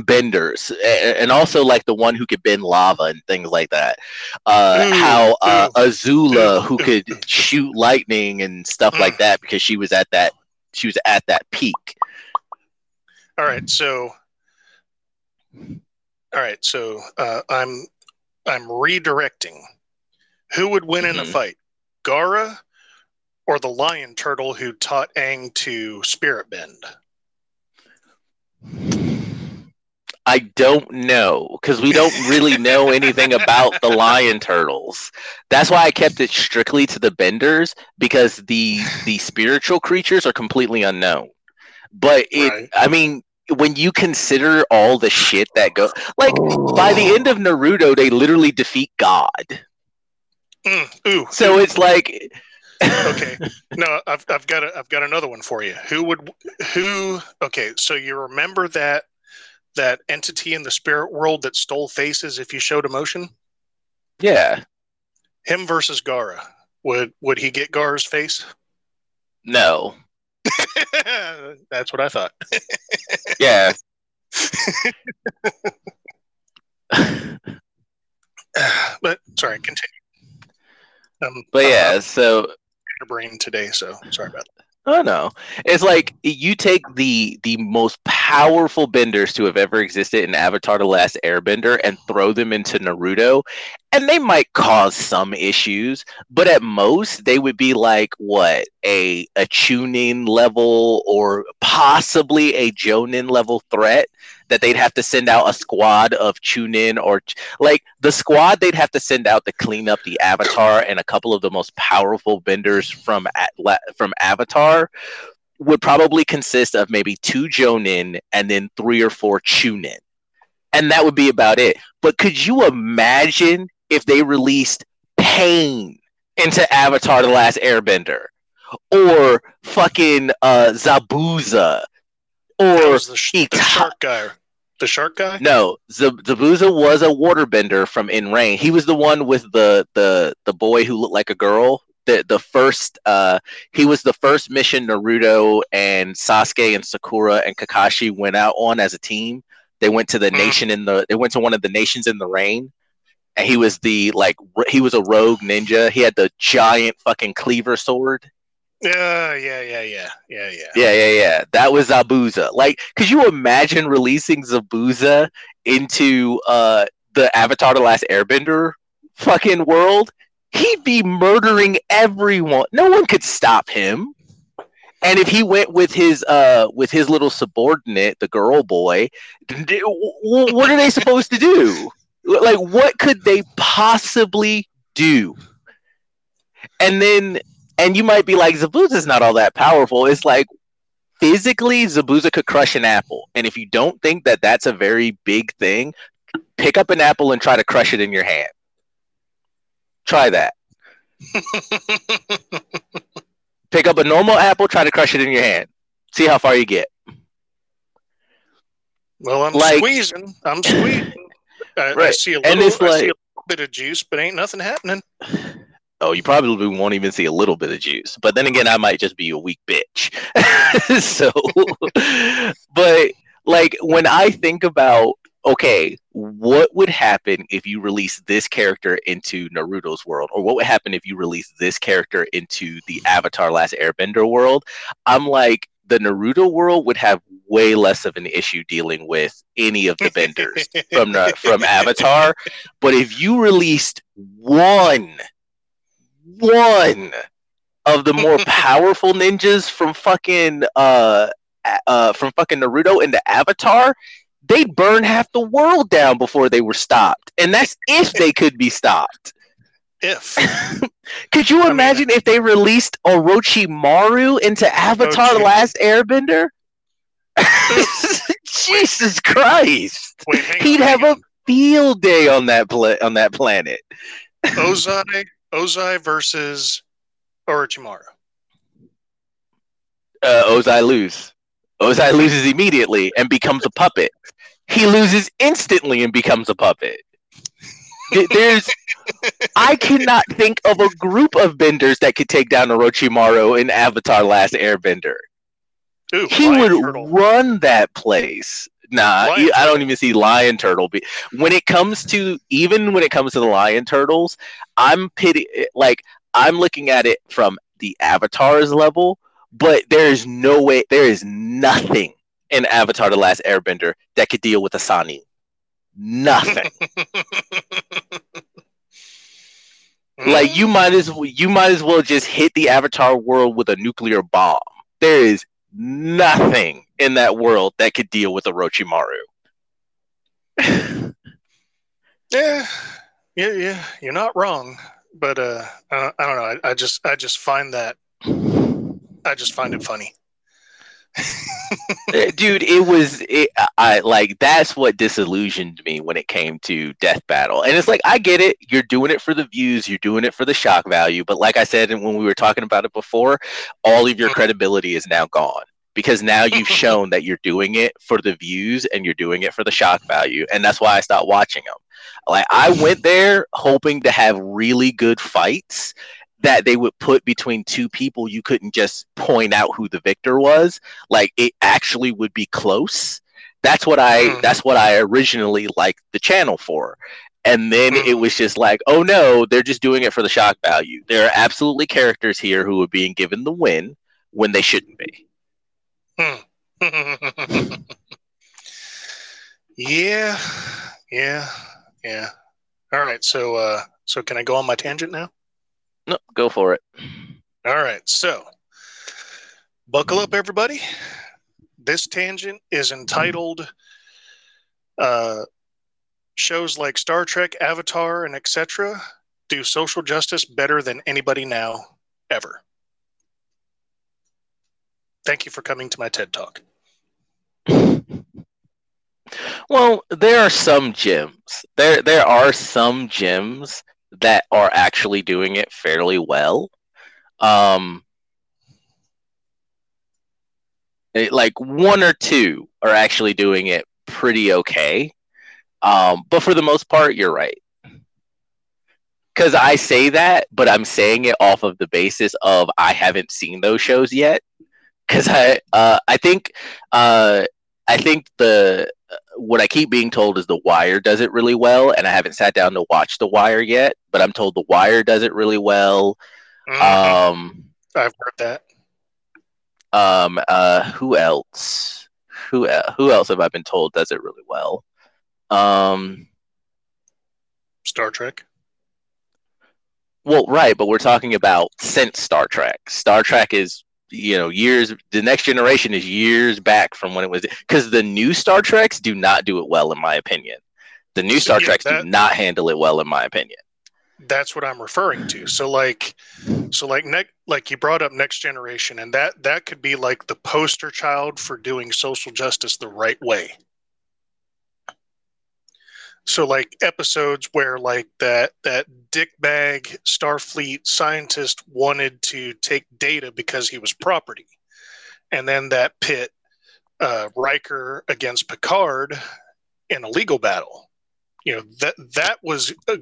benders, and also like the one who could bend lava and things like that. Uh, mm, how uh, mm. Azula, who could shoot lightning and stuff like mm. that, because she was at that she was at that peak. All right, so all right, so uh, I'm I'm redirecting. Who would win mm-hmm. in a fight, gaara or the lion turtle who taught Aang to spirit bend? I don't know because we don't really know anything about the lion turtles. That's why I kept it strictly to the benders because the the spiritual creatures are completely unknown. But it, right. I mean, when you consider all the shit that goes, like by the end of Naruto, they literally defeat God. Mm, ooh, so ooh. it's like okay. No, I've I've got a, I've got another one for you. Who would who? Okay, so you remember that that entity in the spirit world that stole faces if you showed emotion? Yeah. Him versus Gaara. Would would he get Gaara's face? No. That's what I thought. Yeah. but sorry, continue. Um, But yeah, not so brain today, so sorry about that. Oh no. It's like you take the the most powerful benders to have ever existed in Avatar the Last Airbender and throw them into Naruto and they might cause some issues, but at most they would be like what a a Chunin level or possibly a Jonin level threat that they'd have to send out a squad of Chunin or like the squad they'd have to send out to clean up the Avatar and a couple of the most powerful benders from from Avatar would probably consist of maybe two Jonin and then three or four Chunin, and that would be about it. But could you imagine if they released Pain into Avatar: The Last Airbender, or fucking uh, Zabuza, or the, sh- the shark guy. The shark guy? no, Z- Zabuza was a waterbender from In Rain. He was the one with the the the boy who looked like a girl. The the first uh he was the first mission Naruto and Sasuke and Sakura and Kakashi went out on as a team. They went to the Mm. nation in the they went to one of the nations in the rain. And he was the like he was a rogue ninja. He had the giant fucking cleaver sword. Yeah, yeah, yeah, yeah, yeah, yeah. Yeah, yeah, yeah. That was Zabuza. Like, could you imagine releasing Zabuza into uh the Avatar: The Last Airbender fucking world? He'd be murdering everyone. No one could stop him. And if he went with his uh with his little subordinate, the girl boy, what are they supposed to do? Like, what could they possibly do? And then, and you might be like, Zabuza's not all that powerful. It's like physically, Zabuza could crush an apple. And if you don't think that that's a very big thing, pick up an apple and try to crush it in your hand. Try that. Pick up a normal apple, try to crush it in your hand. See how far you get. well, I'm Like- squeezing. I'm squeezing. I, I see a And little. it's I see like- a little bit of juice, but ain't nothing happening. Oh, you probably won't even see a little bit of juice. But then again, I might just be a weak bitch. so, but like when I think about, okay, what would happen if you release this character into Naruto's world? Or what would happen if you release this character into the Avatar Last Airbender world? I'm like, the Naruto world would have way less of an issue dealing with any of the benders from the, from Avatar. But if you released one, one of the more powerful ninjas from fucking uh uh from fucking Naruto into Avatar, they'd burn half the world down before they were stopped. And that's if they could be stopped. if Could you mean- imagine if they released Orochimaru into Avatar: The. Last Airbender? Jesus Christ! wait, He'd on, have a field day on that pla- on that planet. Ozai, Ozai versus Orochimaru. uh, Ozai lose. Ozai loses immediately and becomes a puppet. He loses instantly and becomes a puppet. There's, I cannot think of a group of benders that could take down Orochimaru in Avatar: Last Airbender. Ooh, He would Turtle. run that place. Nah, you- I don't even see Lion Turtle. Be- when it comes to even when it comes to the Lion Turtles, I'm pity like I'm looking at it from the Avatar's level, but there is no way, there is nothing in Avatar: The Last Airbender that could deal with a Sannin. Nothing. like you might as well, you might as well just hit the Avatar world with a nuclear bomb. There is nothing in that world that could deal with Orochimaru. Yeah, yeah, yeah. You're not wrong, but uh, I, I don't know. I, I just, I just find that, I just find it funny. Uh, dude it was it, i like that's what disillusioned me when it came to death battle. And it's like i get it. You're doing it for the views. You're doing it for the shock value. But like i said and when we were talking about it before all of your credibility is now gone. Because now you've shown that you're doing it for the views and you're doing it for the shock value. And that's why i stopped watching them like i went there hoping to have really good fights that they would put between two people you couldn't just point out who the victor was. Like it actually would be close. That's what i mm. that's what i originally liked the channel for. And then mm. it was just like oh no they're just doing it for the shock value. There are absolutely characters here who are being given the win when they shouldn't be. Hmm. yeah. Yeah. Yeah. All right. So uh so can i go on my tangent now no, go for it. All right. So, buckle up, everybody. This tangent is entitled uh, Shows like Star Trek, Avatar, and etc. do social justice better than anybody now, ever. Thank you for coming to my TED Talk. Well, there are some gems. There there are some gems that are actually doing it fairly well. Um, it, like one or two are actually doing it pretty okay. Um, but for the most part, you're right. Because I say that, but I'm saying it off of the basis of I haven't seen those shows yet. Because I, uh, I think, uh, I think the what I keep being told is The Wire does it really well, and I haven't sat down to watch The Wire yet, but I'm told The Wire does it really well. Mm-hmm. Um, I've heard that. Um, uh, who else? Who who else have I been told does it really well? Um, Star Trek. Well, right, but we're talking about since Star Trek. Star Trek is you know years the next generation is years back from when it was because the new star treks do not do it well in my opinion. The new star yeah, treks that, do not handle it well in my opinion. That's what i'm referring to. So like so like next like you brought up next generation and that that could be like the poster child for doing social justice the right way. So like episodes where like that that dickbag starfleet scientist wanted to take Data because he was property and then that pit uh, Riker against Picard in a legal battle. You know that that was a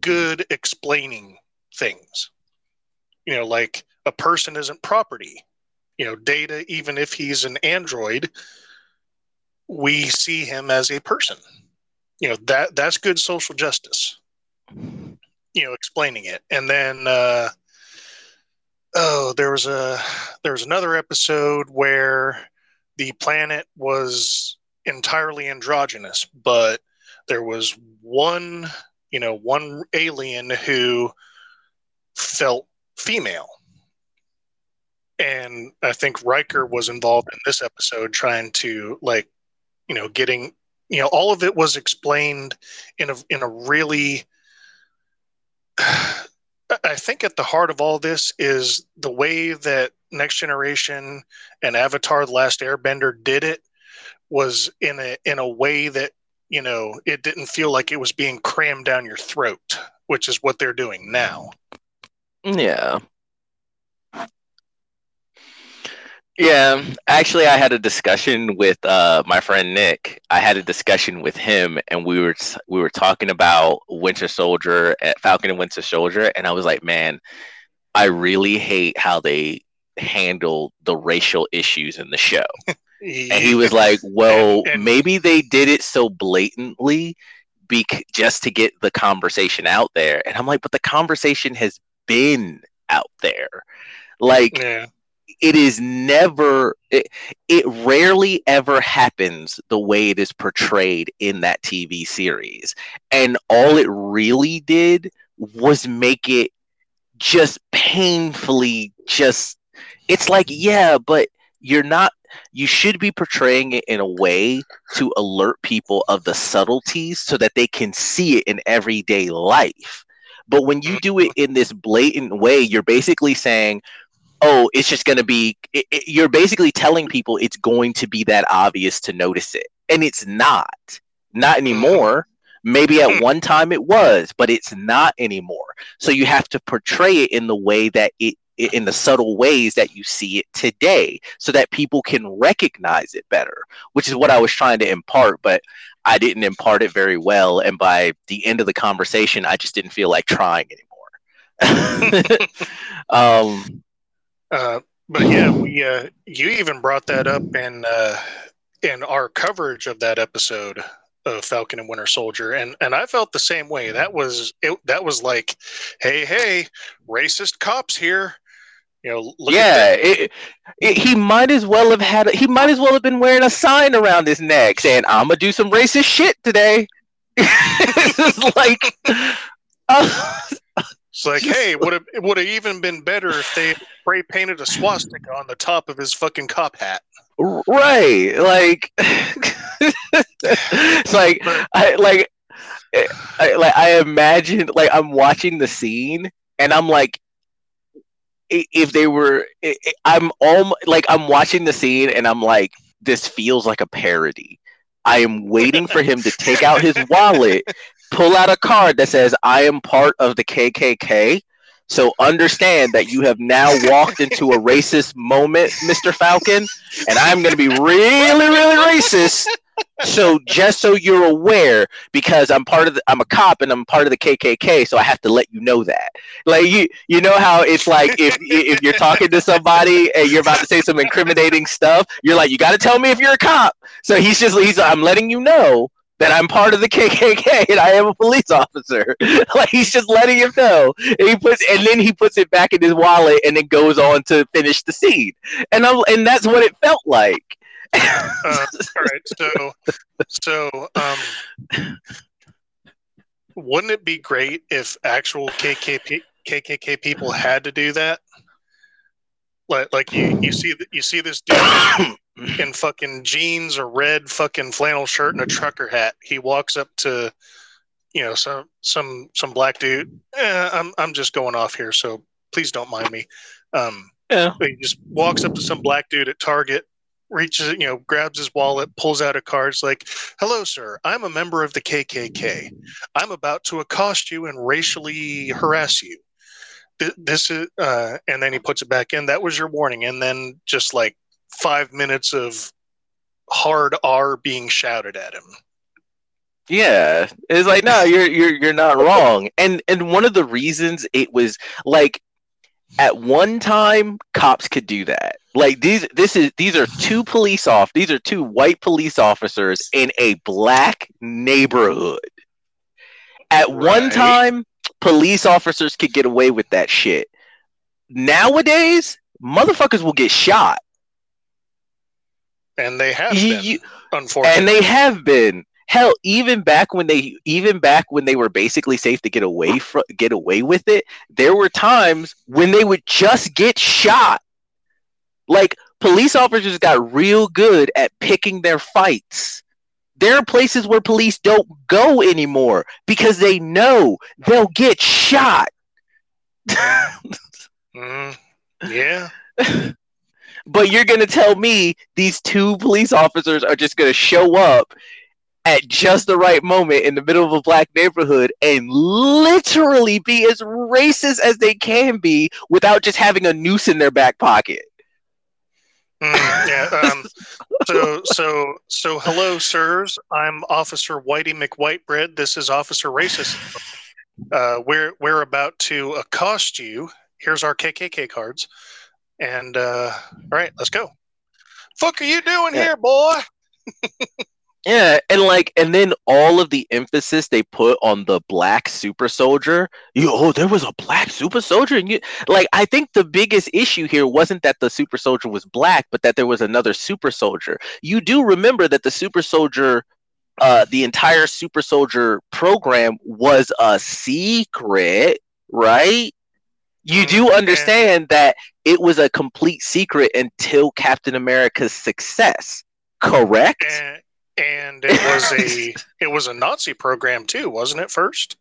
good explaining things. You know, like a person isn't property. You know, Data, even if he's an android, we see him as a person you know that that's good social justice you know explaining it. And then uh oh there was a there was another episode where the planet was entirely androgynous but there was one you know one alien who felt female. And i think Riker was involved in this episode trying to like you know getting you know all of it was explained in a in a really I think at the heart of all this is the way that Next Generation and Avatar: The Last Airbender did it was in a in a way that you know it didn't feel like it was being crammed down your throat, which is what they're doing now. Yeah, yeah, actually, I had a discussion with uh, my friend Nick. I had a discussion with him, and we were we were talking about Winter Soldier, eh, Falcon and Winter Soldier, and I was like, man, I really hate how they handle the racial issues in the show. and he was like, well, maybe they did it so blatantly, bec- just to get the conversation out there. And I'm like, but the conversation has been out there, like. Yeah it is never it, it rarely ever happens the way it is portrayed in that TV series. And all it really did was make it just painfully just it's like yeah, but you're not you should be portraying it in a way to alert people of the subtleties so that they can see it in everyday life. But when you do it in this blatant way, you're basically saying, oh, it's just going to be, it, it, you're basically telling people it's going to be that obvious to notice it. And it's not. Not anymore. Maybe at one time it was, but it's not anymore. So you have to portray it in the way that it, in the subtle ways that you see it today so that people can recognize it better, which is what I was trying to impart, but I didn't impart it very well. And by the end of the conversation, I just didn't feel like trying anymore. um, uh, but yeah, we uh, you even brought that up in uh, in our coverage of that episode of Falcon and Winter Soldier, and and I felt the same way. That was it. That was like, hey, hey, racist cops here. You know, yeah, it, it, he might as well have had. He might as well have been wearing a sign around his neck saying, "I'm gonna do some racist shit today." it's like, uh, it's like, hey, would have it would have even been better if they spray painted a swastika on the top of his fucking cop hat. Right, like it's like I like eh, I, like I imagine like I'm watching the scene and I'm like if they were I'm all like I'm watching the scene and I'm like this feels like a parody. I am waiting for him to take out his wallet, pull out a card that says I am part of the KKK so understand that you have now walked into a racist moment, Mr. Falcon, and I'm going to be really, really racist. So just so you're aware, because I'm part of the, I'm a cop and I'm part of the KKK, so I have to let you know that. Like you, you know how it's like if if you're talking to somebody and you're about to say some incriminating stuff, you're like, you got to tell me if you're a cop. So he's just he's I'm letting you know that I'm part of the KKK and I am a police officer. like he's just letting him know. And he puts and then he puts it back in his wallet and then goes on to finish the scene. And I'm and that's what it felt like. uh, all right, so so um, wouldn't it be great if actual KKK KKK people had to do that? Like like you you see you see this dude in fucking jeans, a red fucking flannel shirt, and a trucker hat. He walks up to, you know, some some some black dude. Eh, I'm I'm just going off here, so please don't mind me. Um, yeah. He just walks up to some black dude at Target, reaches, you know, grabs his wallet, pulls out a card. It's like, "Hello, sir. I'm a member of the KKK. I'm about to accost you and racially harass you." This is, uh, and then he puts it back in. That was your warning. And then just like five minutes of hard R being shouted at him. Yeah, it's like no, you're you're you're not wrong. And and one of the reasons it was like at one time cops could do that. Like these this is these are two police off these are two white police officers in a black neighborhood. At right. one time police officers could get away with that shit. Nowadays, motherfuckers will get shot and they have been, unfortunately. And they have been. Hell, even back when they even back when they were basically safe to get away from get away with it, there were times when they would just get shot. Like police officers got real good at picking their fights. There are places where police don't go anymore because they know they'll get shot. mm, yeah. But you're going to tell me these two police officers are just going to show up at just the right moment in the middle of a black neighborhood and literally be as racist as they can be without just having a noose in their back pocket. Mm, yeah. Um, so, so, so, hello, sirs. I'm Officer Whitey McWhitebread. This is Officer Racist. Uh, we're we're about to accost you. Here's our KKK cards. And uh, all right, let's go. Fuck are you doing yeah. here, boy? yeah, and like, and then all of the emphasis they put on the black super soldier. You, oh, there was a black super soldier, and you like. I think the biggest issue here wasn't that the super soldier was black, but that there was another super soldier. You do remember that the super soldier uh, the entire super soldier program was a secret, right? You do understand that it was a complete secret until Captain America's success, correct? And, and it was a it was a Nazi program too, wasn't it? First,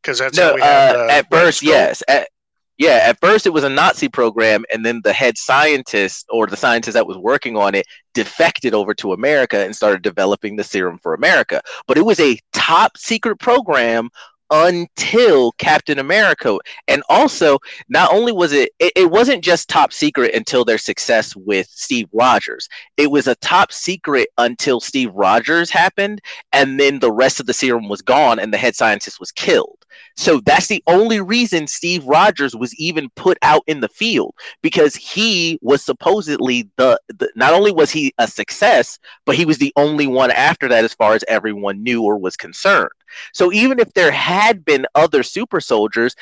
because that's no, had, uh, at first, yes. At, yeah, at first it was a Nazi program, and then the head scientist or the scientist that was working on it defected over to America and started developing the serum for America. But it was a top secret program until Captain America. And also, not only was it, it, it, wasn't just top secret until their success with Steve Rogers. It was a top secret until Steve Rogers happened, and then the rest of the serum was gone and the head scientist was killed. So that's the only reason Steve Rogers was even put out in the field because he was supposedly the, the, not only was he a success, but he was the only one after that as far as everyone knew or was concerned. So even if there had been other super soldiers,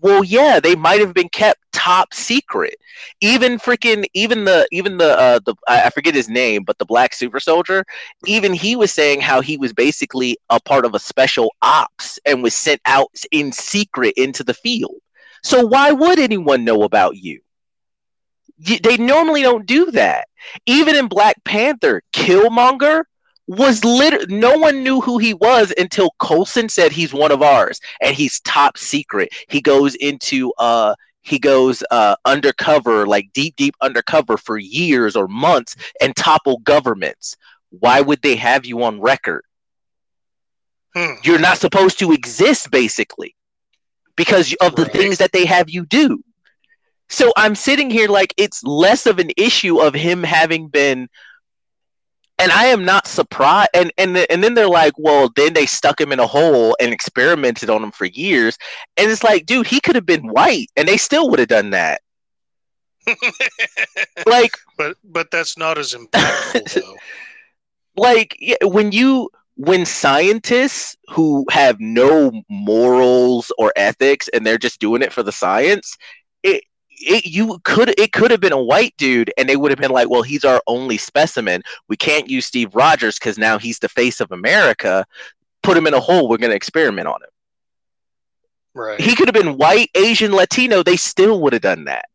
well yeah they might have been kept top secret. Even freaking even the even the uh the i forget his name but the black super soldier even he was saying how he was basically a part of a special ops and was sent out in secret into the field. So why would anyone know about you? They normally don't do that. Even in black panther killmonger was lit no one knew who he was until Coulson said he's one of ours and he's top secret. He goes into uh he goes uh undercover, like deep, deep undercover for years or months and topple governments. Why would they have you on record? Hmm. You're not supposed to exist basically because of the right. things that they have you do. So I'm sitting here like it's less of an issue of him having been and I am not surprised. And and and then they're like, well, then they stuck him in a hole and experimented on him for years. And it's like, dude, he could have been white, and they still would have done that. like, but but that's not as impactful though. Like when you when scientists who have no morals or ethics and they're just doing it for the science, it you could it could have been a white dude and they would have been like well he's our only specimen. We can't use steve rogers because now he's the face of america. Put him in a hole we're going to experiment on him. Right. He could have been white asian latino they still would have done that.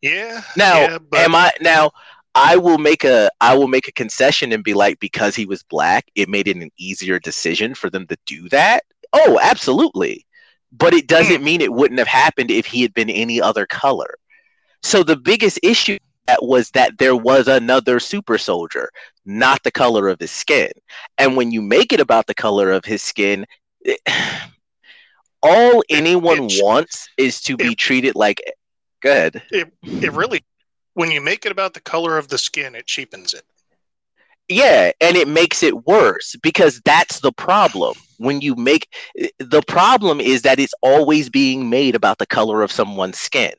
Yeah now yeah, but... am i now i will make a i will make a concession and be like because he was black it made it an easier decision for them to do that? Oh absolutely but it doesn't hmm. mean it wouldn't have happened if he had been any other color. So the biggest issue that was that there was another super soldier, not the color of his skin. And when you make it about the color of his skin, it, all anyone it, wants is to be treated like good. It it really when you make it about the color of the skin, it cheapens it. Yeah, and it makes it worse because that's the problem. When you make the problem is that it's always being made about the color of someone's skin.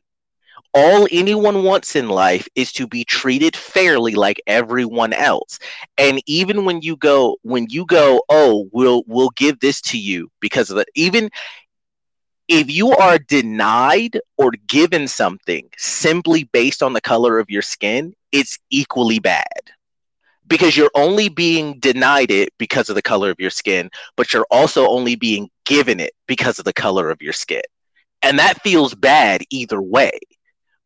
All anyone wants in life is to be treated fairly like everyone else. And even when you go when you go, "Oh, we'll we'll give this to you because of the even if you are denied or given something simply based on the color of your skin, it's equally bad because you're only being denied it because of the color of your skin, but you're also only being given it because of the color of your skin. And that feels bad either way.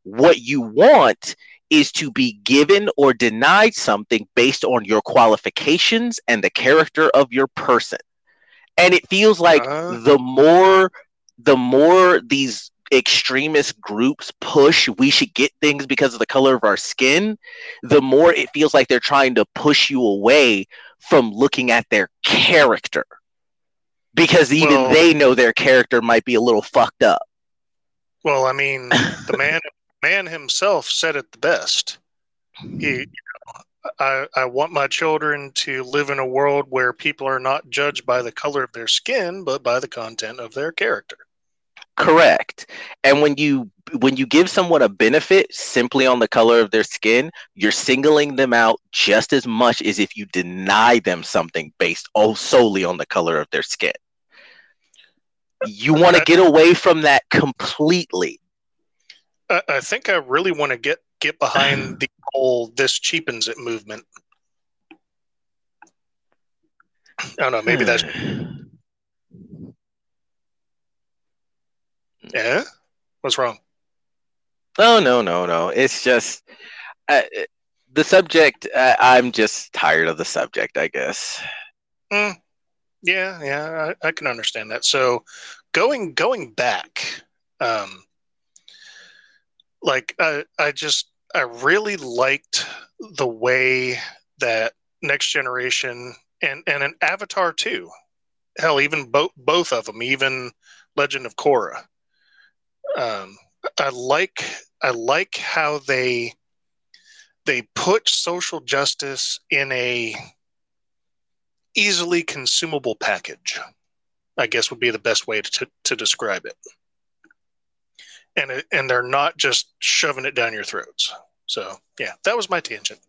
What you want is to be given or denied something based on your qualifications and the character of your person. And it feels like uh, the more the more these extremist groups push we should get things because of the color of our skin, the more it feels like they're trying to push you away from looking at their character. Because even well, they know their character might be a little fucked up. Well, I mean, the man man himself said it the best. He, you know, I, I want my children to live in a world where people are not judged by the color of their skin, but by the content of their character. Correct. And when you when you give someone a benefit simply on the color of their skin, you're singling them out just as much as if you deny them something based oh, solely on the color of their skin. You want to get away from that completely. I, I think I really want to get get behind the whole "this cheapens it" movement. I don't know. Maybe that's hmm. Yeah? What's wrong? Oh, no, no, no. It's just uh, the subject. Uh, I'm just tired of the subject, I guess. Mm, yeah, yeah, I, I, can understand that. So, going going back, um, like I, I just I really liked the way that Next Generation and and an Avatar too. Hell, even both both of them, even Legend of Korra um, I like I like how they they put social justice in a easily consumable package. I guess would be the best way to to describe it. And it, and they're not just shoving it down your throats. So yeah, that was my tangent.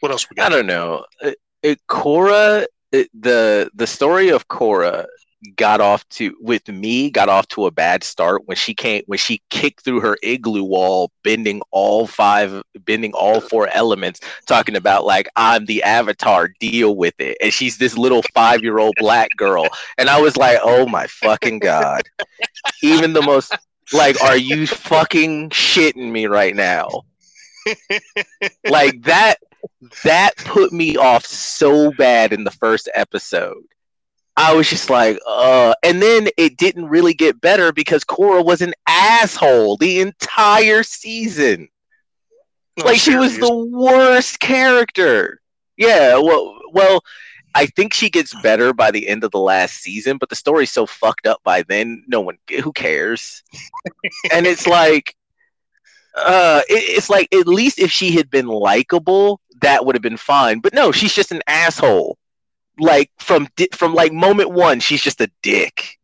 What else we got? I don't know. It, it, Korra, it, the the story of Korra got off to with me got off to a bad start when she came when she kicked through her igloo wall bending all five bending all four elements talking about like i'm the avatar deal with it. And she's this little five year old black girl. And i was like oh my fucking god. Even the most like are you fucking shitting me right now? Like that that put me off so bad in the first episode I was just like, uh, and then it didn't really get better because Korra was an asshole the entire season. Oh, like she was the worst character. Yeah, well, well, I think she gets better by the end of the last season, but the story's so fucked up by then. No one, who cares? and it's like, uh, it, it's like at least if she had been likable, that would have been fine. But no, she's just an asshole like from from like moment one, she's just a dick.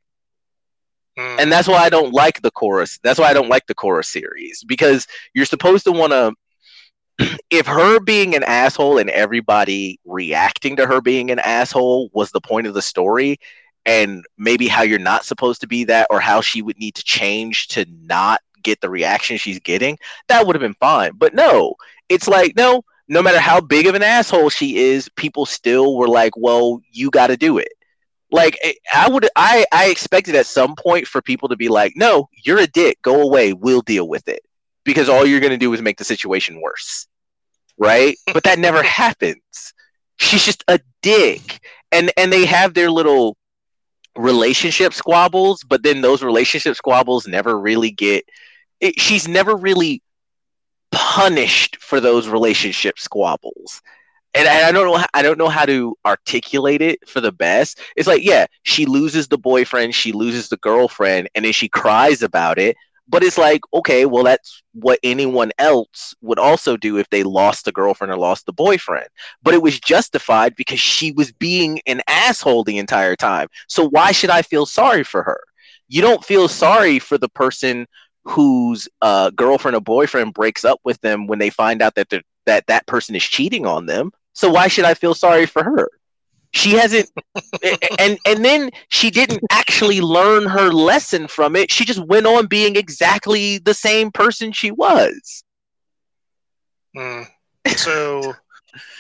Mm. And that's why I don't like the Korra's. That's why I don't like the Korra's series because you're supposed to want to if her being an asshole and everybody reacting to her being an asshole was the point of the story and maybe how you're not supposed to be that or how she would need to change to not get the reaction she's getting that would have been fine but no it's like no no matter how big of an asshole she is, people still were like, "Well, you got to do it." Like eh, I would, I I expected at some point for people to be like, "No, you're a dick. Go away. We'll deal with it," because all you're gonna do is make the situation worse, right? but that never happens. She's just a dick, and and they have their little relationship squabbles, but then those relationship squabbles never really get. It, she's never really punished for those relationship squabbles. And I don't know I don't know how to articulate it for the best. It's like, yeah, she loses the boyfriend, she loses the girlfriend, and then she cries about it. But it's like, okay, well, that's what anyone else would also do if they lost the girlfriend or lost the boyfriend. But it was justified because she was being an asshole the entire time. So why should I feel sorry for her? You don't feel sorry for the person whose uh, girlfriend or boyfriend breaks up with them when they find out that that that person is cheating on them. So why should I feel sorry for her? She hasn't, and and then she didn't actually learn her lesson from it. She just went on being exactly the same person she was. Mm. So,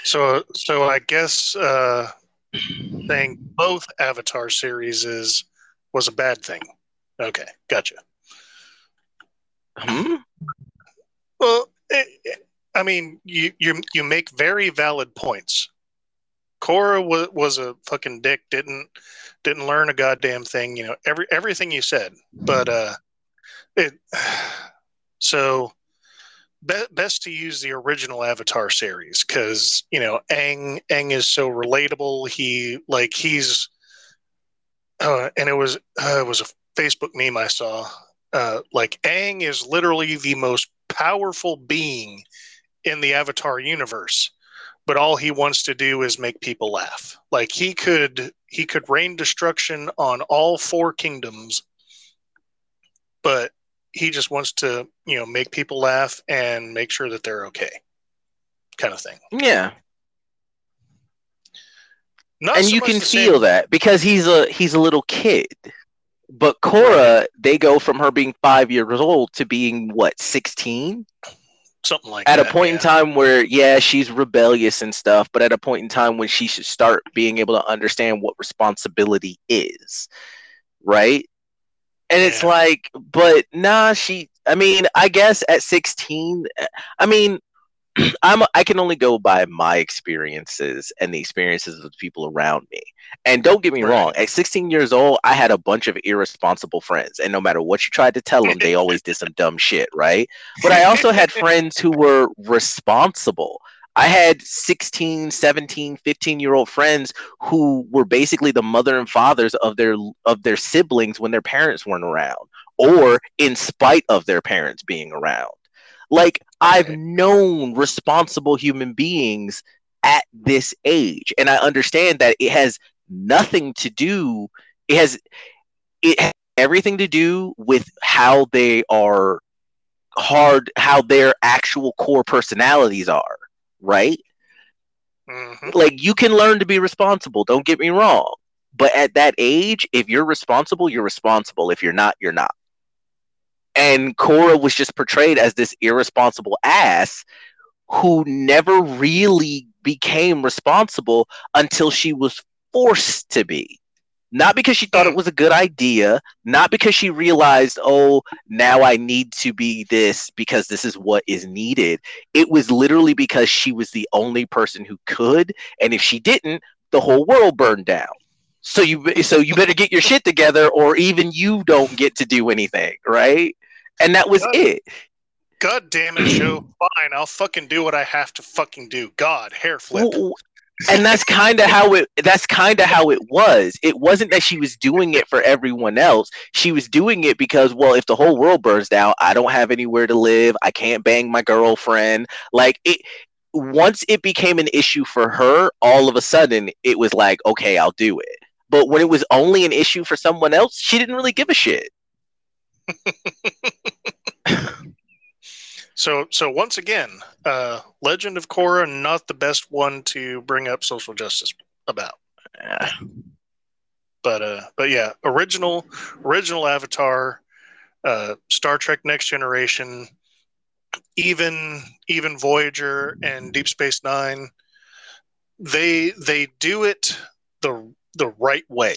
so so I guess uh, saying both Avatar series is was a bad thing. Okay, gotcha. Hmm? Well, I mean, you you you make very valid points. Korra was was a fucking dick. Didn't didn't learn a goddamn thing. You know every everything you said, but uh, it so be, best to use the original Avatar series because you know Aang Aang is so relatable. He like he's uh, and it was uh, it was a Facebook meme I saw uh, like Aang is literally the most powerful being in the Avatar universe, but all he wants to do is make people laugh. Like he could he could rain destruction on all four kingdoms, but he just wants to you know make people laugh and make sure that they're okay, kind of thing. Yeah. Not and so you can feel same. that because he's a he's a little kid. But Korra, they go from her being five years old to being what, 16? Something like at that, At a point yeah. in time where, yeah, she's rebellious and stuff, but at a point in time when she should start being able to understand what responsibility is. Right? And yeah. it's like, but nah, she, I mean, I guess at 16, I mean, I'm I can only go by my experiences and the experiences of the people around me. And don't get me right. wrong, at 16 years old, I had a bunch of irresponsible friends, and no matter what you tried to tell them, they always did some dumb shit, right? But I also had friends who were responsible. I had 16, 17, 15 year old friends who were basically the mother and fathers of their of their siblings when their parents weren't around or in spite of their parents being around. Like I've known responsible human beings at this age, and I understand that it has nothing to do It has it has everything to do with how they are hard, how their actual core personalities are, right? Mm-hmm. Like you can learn to be responsible. Don't get me wrong, but at that age, if you're responsible, you're responsible. If you're not, you're not. And Korra was just portrayed as this irresponsible ass who never really became responsible until she was forced to be. Not because she thought it was a good idea, not because she realized, oh, now I need to be this because this is what is needed. It was literally because she was the only person who could, and if she didn't, the whole world burned down. So you so you better get your shit together or even you don't get to do anything, right? And that was God, it. God damn it, Joe. Fine, I'll fucking do what I have to fucking do. God, hair flip. And that's kind of how it that's kind of how it was it wasn't that she was doing it for everyone else she was doing it because well if the whole world burns down i don't have anywhere to live i can't bang my girlfriend like it once it became an issue for her all of a sudden it was like okay i'll do it but when it was only an issue for someone else she didn't really give a shit So, so once again, uh, Legend of Korra not the best one to bring up social justice about. But, uh, but yeah, original, original Avatar, uh, Star Trek Next Generation, even, even Voyager and Deep Space Nine, they they do it the the right way.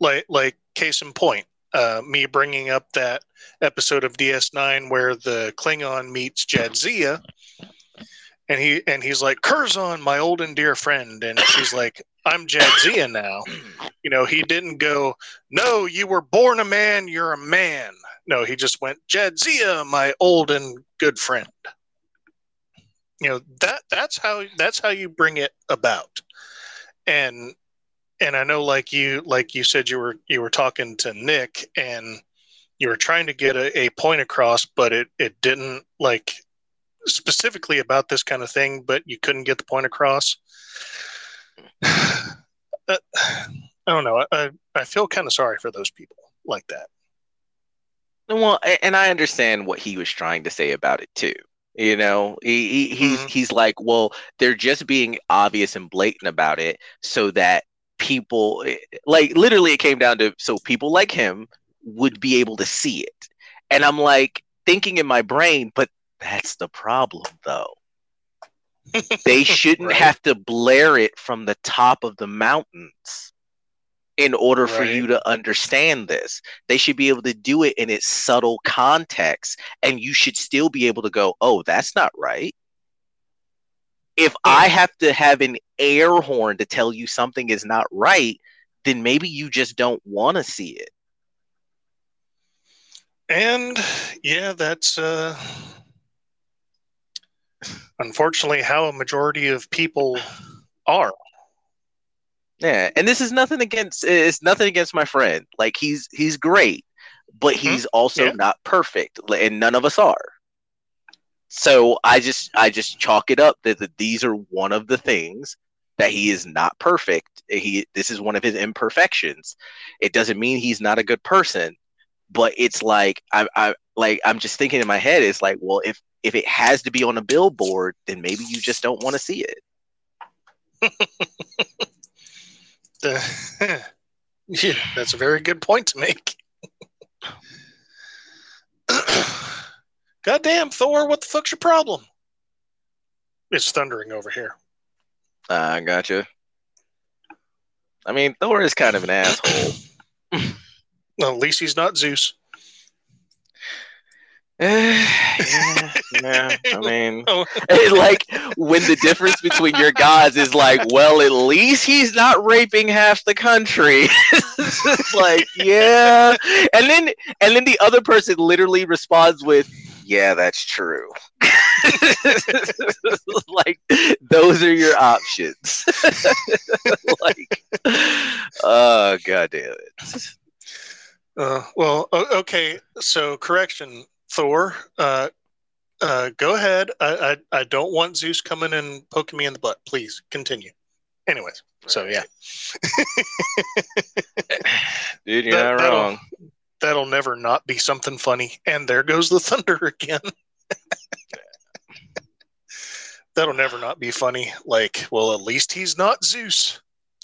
Like like case in point, uh, me bringing up that episode of DS9 where the Klingon meets Jadzia, and he and he's like Curzon, my old and dear friend, and she's like, I'm Jadzia now. You know, he didn't go, no, you were born a man, you're a man. No, he just went Jadzia, my old and good friend. You know that that's how that's how you bring it about, and and I know like you like you said you were you were talking to Nick and you were trying to get a, a point across, but it it didn't like specifically about this kind of thing, but you couldn't get the point across. Uh, I don't know. I I feel kind of sorry for those people like that. Well, and I understand what he was trying to say about it too. You know, he, he he's mm-hmm. he's like, well, they're just being obvious and blatant about it so that people like literally it came down to so people like him would be able to see it and i'm like thinking in my brain but that's the problem though they shouldn't right. have to blare it from the top of the mountains in order right. for you to understand this they should be able to do it in its subtle context and you should still be able to go oh that's not right if I have to have an air horn to tell you something is not right, then maybe you just don't want to see it. And yeah, that's uh, unfortunately how a majority of people are. Yeah, and this is nothing against it's nothing against my friend. Like he's he's great, but mm-hmm. he's also yeah. not perfect, and none of us are so I just I just chalk it up that, that these are one of the things that he is not perfect. He this is one of his imperfections. It doesn't mean he's not a good person, but it's like I I like I'm just thinking in my head. It's like, well, if if it has to be on a billboard, then maybe you just don't want to see it. yeah, that's a very good point to make. Goddamn, Thor, what the fuck's your problem? It's thundering over here. I uh, gotcha. I mean, Thor is kind of an asshole. well, at least he's not Zeus. yeah, yeah, I mean, oh. like when the difference between your gods is like, well, at least he's not raping half the country. like, yeah, and then and then the other person literally responds with, "Yeah, that's true." like, those are your options. like, oh god damn it. Uh, well, okay. So, correction Thor, uh, uh, go ahead. I, I, I don't want Zeus coming and poking me in the butt. Please continue. Anyways, so yeah. dude. You're that, not that'll, wrong. That'll never not be something funny. And there goes the thunder again. that'll never not be funny. Like, well, at least he's not Zeus.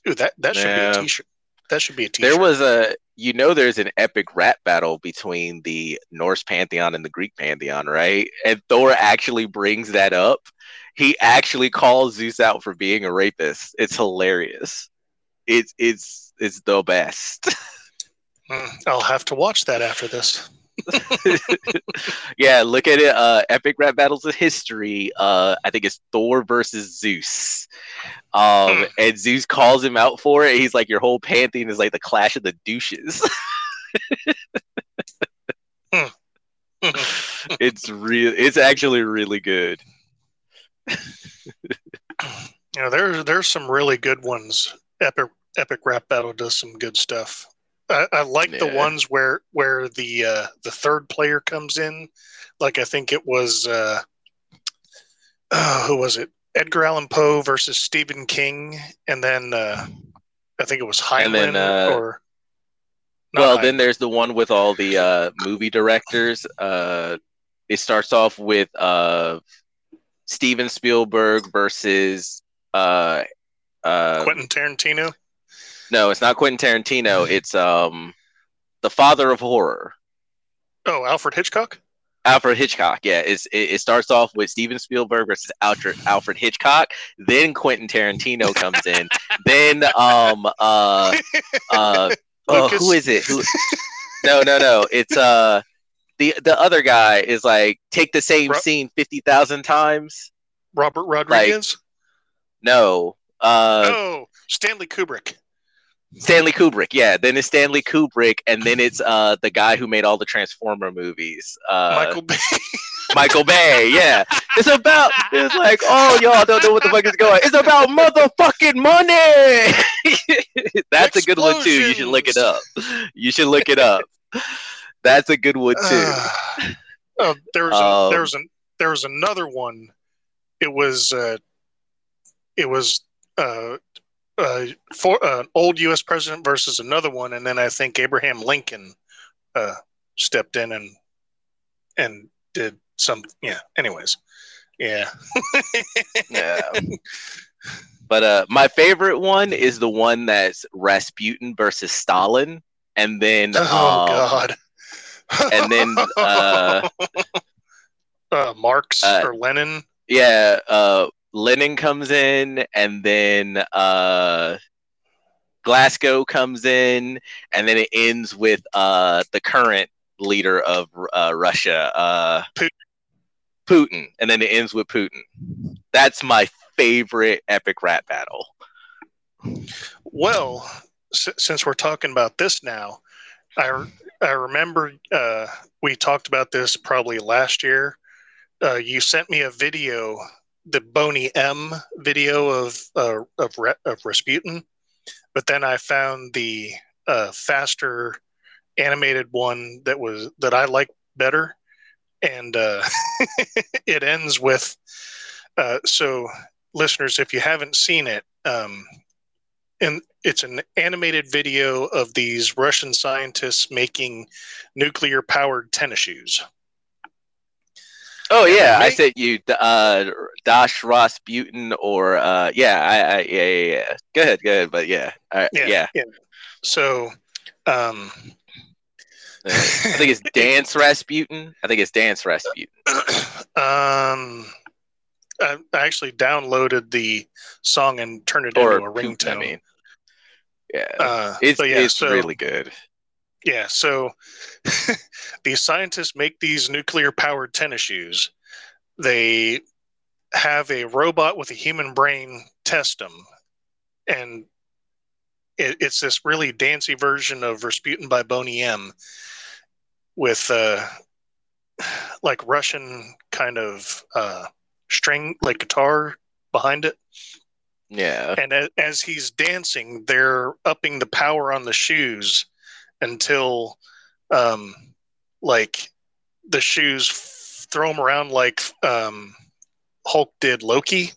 Ooh, that that should yeah. be a t-shirt. That should be a t-shirt. There was a, you know, there's an epic rap battle between the Norse pantheon and the Greek pantheon, right? And Thor actually brings that up. He actually calls Zeus out for being a rapist. It's hilarious. It's it's it's the best. Hmm, I'll have to watch that after this. yeah, look at it. Uh, epic rap battles of history. Uh, I think it's Thor versus Zeus. Um, hmm. and Zeus calls him out for it. He's like, "Your whole pantheon is like the clash of the douches." Hmm. it's real. It's actually really good. you know, there's there's some really good ones. Epic Epic Rap Battle does some good stuff. I, I like yeah. the ones where where the uh, the third player comes in. Like I think it was uh, uh, who was it? Edgar Allan Poe versus Stephen King, and then uh, I think it was Heinlein then, uh, or. Well, then there's the one with all the uh, movie directors. Uh, it starts off with uh, Steven Spielberg versus uh, uh, Quentin Tarantino. No, it's not Quentin Tarantino. It's um, the father of horror. Oh, Alfred Hitchcock. Alfred Hitchcock, yeah. It's, it, it starts off with Steven Spielberg versus Alfred, Alfred Hitchcock. Then Quentin Tarantino comes in. then um uh uh oh, who is it? Who, no, no, no. It's uh the the other guy is like take the same Ro- scene fifty thousand times. Robert Rodriguez. Like, no. Uh, oh, Stanley Kubrick. Stanley Kubrick, yeah. Then it's Stanley Kubrick, and then it's uh the guy who made all the Transformer movies. Uh, Michael Bay. Michael Bay, yeah. It's about it's like, oh y'all don't know what the fuck is going. It's about motherfucking money. That's a good one too. You should look it up. You should look it up. That's a good one too. Uh, uh, there was a, um, there was an there was another one. It was uh, it was uh, uh, for uh, old U.S. president versus another one, and then I think Abraham Lincoln uh, stepped in and and did some. Yeah. Anyways, yeah. yeah. But uh, my favorite one is the one that's Rasputin versus Stalin, and then oh um, god, and then uh, uh, Marx uh, or Lenin. Yeah, uh, Lenin comes in, and then uh, Glasgow comes in, and then it ends with uh, the current leader of uh, Russia, uh, Putin. Putin, and then it ends with Putin. That's my favorite epic rap battle. Well, s- since we're talking about this now, I I remember uh, we talked about this probably last year. Uh, you sent me a video the Boney M video of uh, of, of Rasputin, but then I found the uh, faster animated one that was that I like better, and uh, it ends with uh, so listeners, if you haven't seen it, um, and it's an animated video of these Russian scientists making nuclear powered tennis shoes. Oh yeah, I said you uh Dash Rasputin or uh yeah, I, I yeah, yeah, yeah. Go ahead, go ahead, but yeah. Uh, yeah, yeah. yeah. So um I think it's Dance Rasputin. I think it's Dance Rasputin. um I actually downloaded the song and turned it or into a ringtone. I mean. Yeah. Uh, it's yeah, it's so, really good. Yeah, so these scientists make these nuclear powered tennis shoes. They have a robot with a human brain test them. And it, it's this really dancey version of Rasputin by Boney M with uh, like Russian kind of uh, string, like guitar behind it. Yeah. And as he's dancing, they're upping the power on the shoes until um, like the shoes throw him around like um, Hulk did Loki.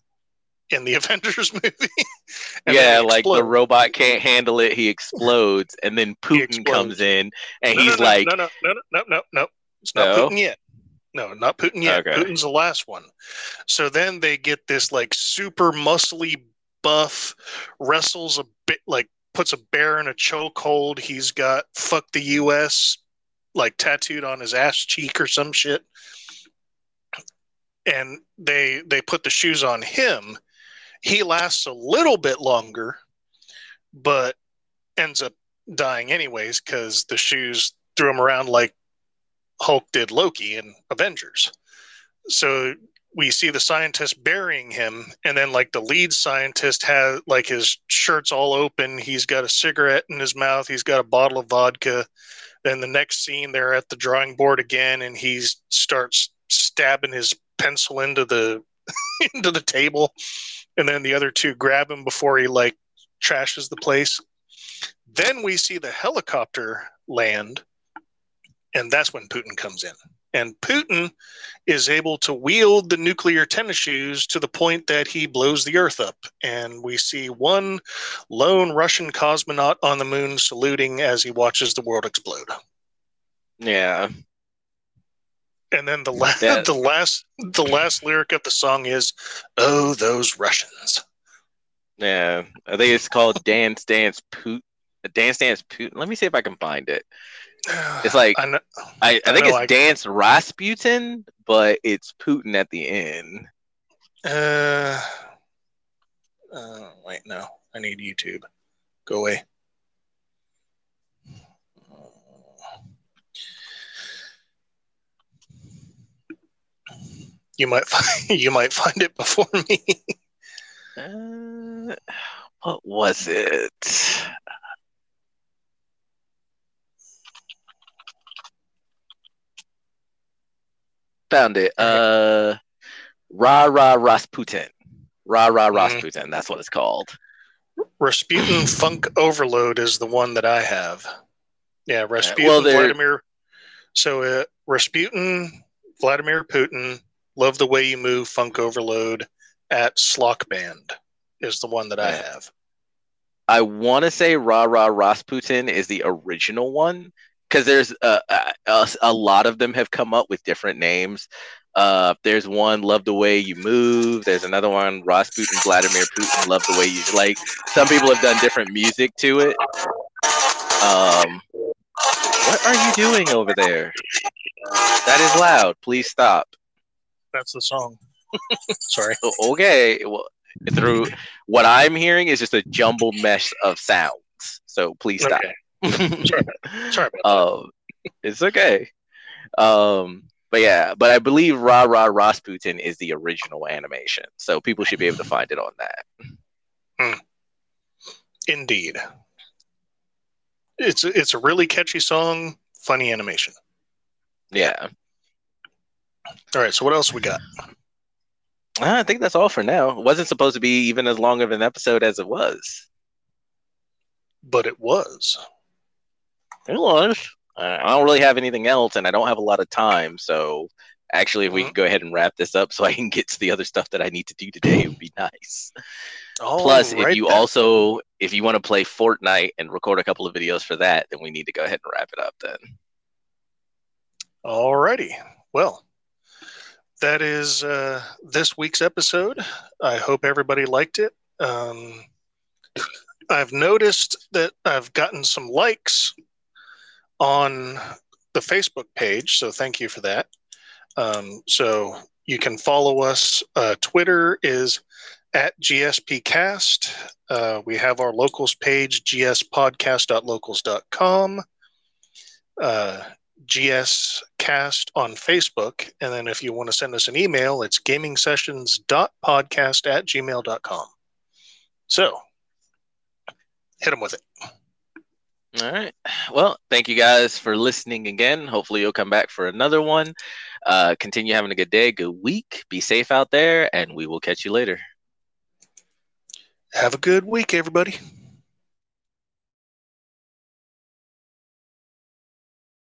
in the Avengers movie. yeah, like the robot can't handle it, he explodes, and then Putin comes in and no, he's no, like, no, no, no, no, no, no, it's not No? Putin yet. No, not Putin yet. Okay. Putin's the last one. So then they get this like super muscly buff, wrestles a bit like puts a bear in a chokehold. He's got fuck the US like tattooed on his ass cheek or some shit. And they they put the shoes on him. He lasts a little bit longer, but ends up dying anyways because the shoes threw him around like Hulk did Loki in Avengers. So we see the scientist burying him, and then like the lead scientist has like his shirt's all open. He's got a cigarette in his mouth. He's got a bottle of vodka. Then the next scene, they're at the drawing board again, and he starts stabbing his pencil into the into the table, and then the other two grab him before he like trashes the place. Then we see the helicopter land, and that's when Putin comes in. And Putin is able to wield the nuclear tennis shoes to the point that he blows the Earth up. And we see one lone Russian cosmonaut on the moon saluting as he watches the world explode. yeah, And then the la- the last the last lyric of the song is, "Oh, those Russians." yeah. I think it's called Dance Dance Putin. Dance Dance Putin. Let me see if I can find it. It's like I know, I, I I think know, it's I- Dance Rasputin, but it's Putin at the end. uh, uh, wait, no, I need YouTube. Go away. You might find you might find it before me. Uh, what was it? Found it. Uh, Ra Ra Rasputin. Ra Ra Mhm. Rasputin. That's what it's called. Rasputin Funk Overload is the one that I have. Yeah, Rasputin well, Vladimir. So uh, Rasputin Vladimir Putin, Love the Way You Move Funk Overload at Slock Band is the one that I have. I want to say Ra Ra Rasputin is the original one because there's a, a, a lot of them have come up with different names. Uh, there's one, Love the Way You Move. There's another one, Rasputin, Vladimir Putin, Love the Way You like. Some people have done different music to it. Um, what are you doing over there? That is loud. Please stop. That's the song. Sorry. Okay. Well, through what I'm hearing is just a jumbled mesh of sounds. So please stop. Okay. Sorry um, it's okay. Um, but yeah, but I believe Ra Ra Rasputin is the original animation, so people should be able to find it on that. Indeed. It's it's a really catchy song, funny animation. Yeah, All right, so what else we got? I think that's all for now. It wasn't supposed to be even as long of an episode as it was. But it was. It was. Uh, I don't really have anything else, and I don't have a lot of time. So, actually, if we Mhm. could go ahead and wrap this up, so I can get to the other stuff that I need to do today, it would be nice. Plus, if you also if you want to play Fortnite and record a couple of videos for that, then we need to go ahead and wrap it up. Then. Alrighty. Well, that is uh, this week's episode. I hope everybody liked it. Um, I've noticed that I've gotten some likes on the Facebook page, so thank you for that. Um, so you can follow us. Uh, Twitter is at GSPcast. Uh, we have our locals page, gspodcast.locals.com. Uh, GScast on Facebook. And then if you want to send us an email, it's gamingsessions.podcast at gmail.com. So hit them with it. All right. Well, thank you guys for listening again. Hopefully, you'll come back for another one. Uh, continue having a good day, good week. Be safe out there, and we will catch you later. Have a good week, everybody.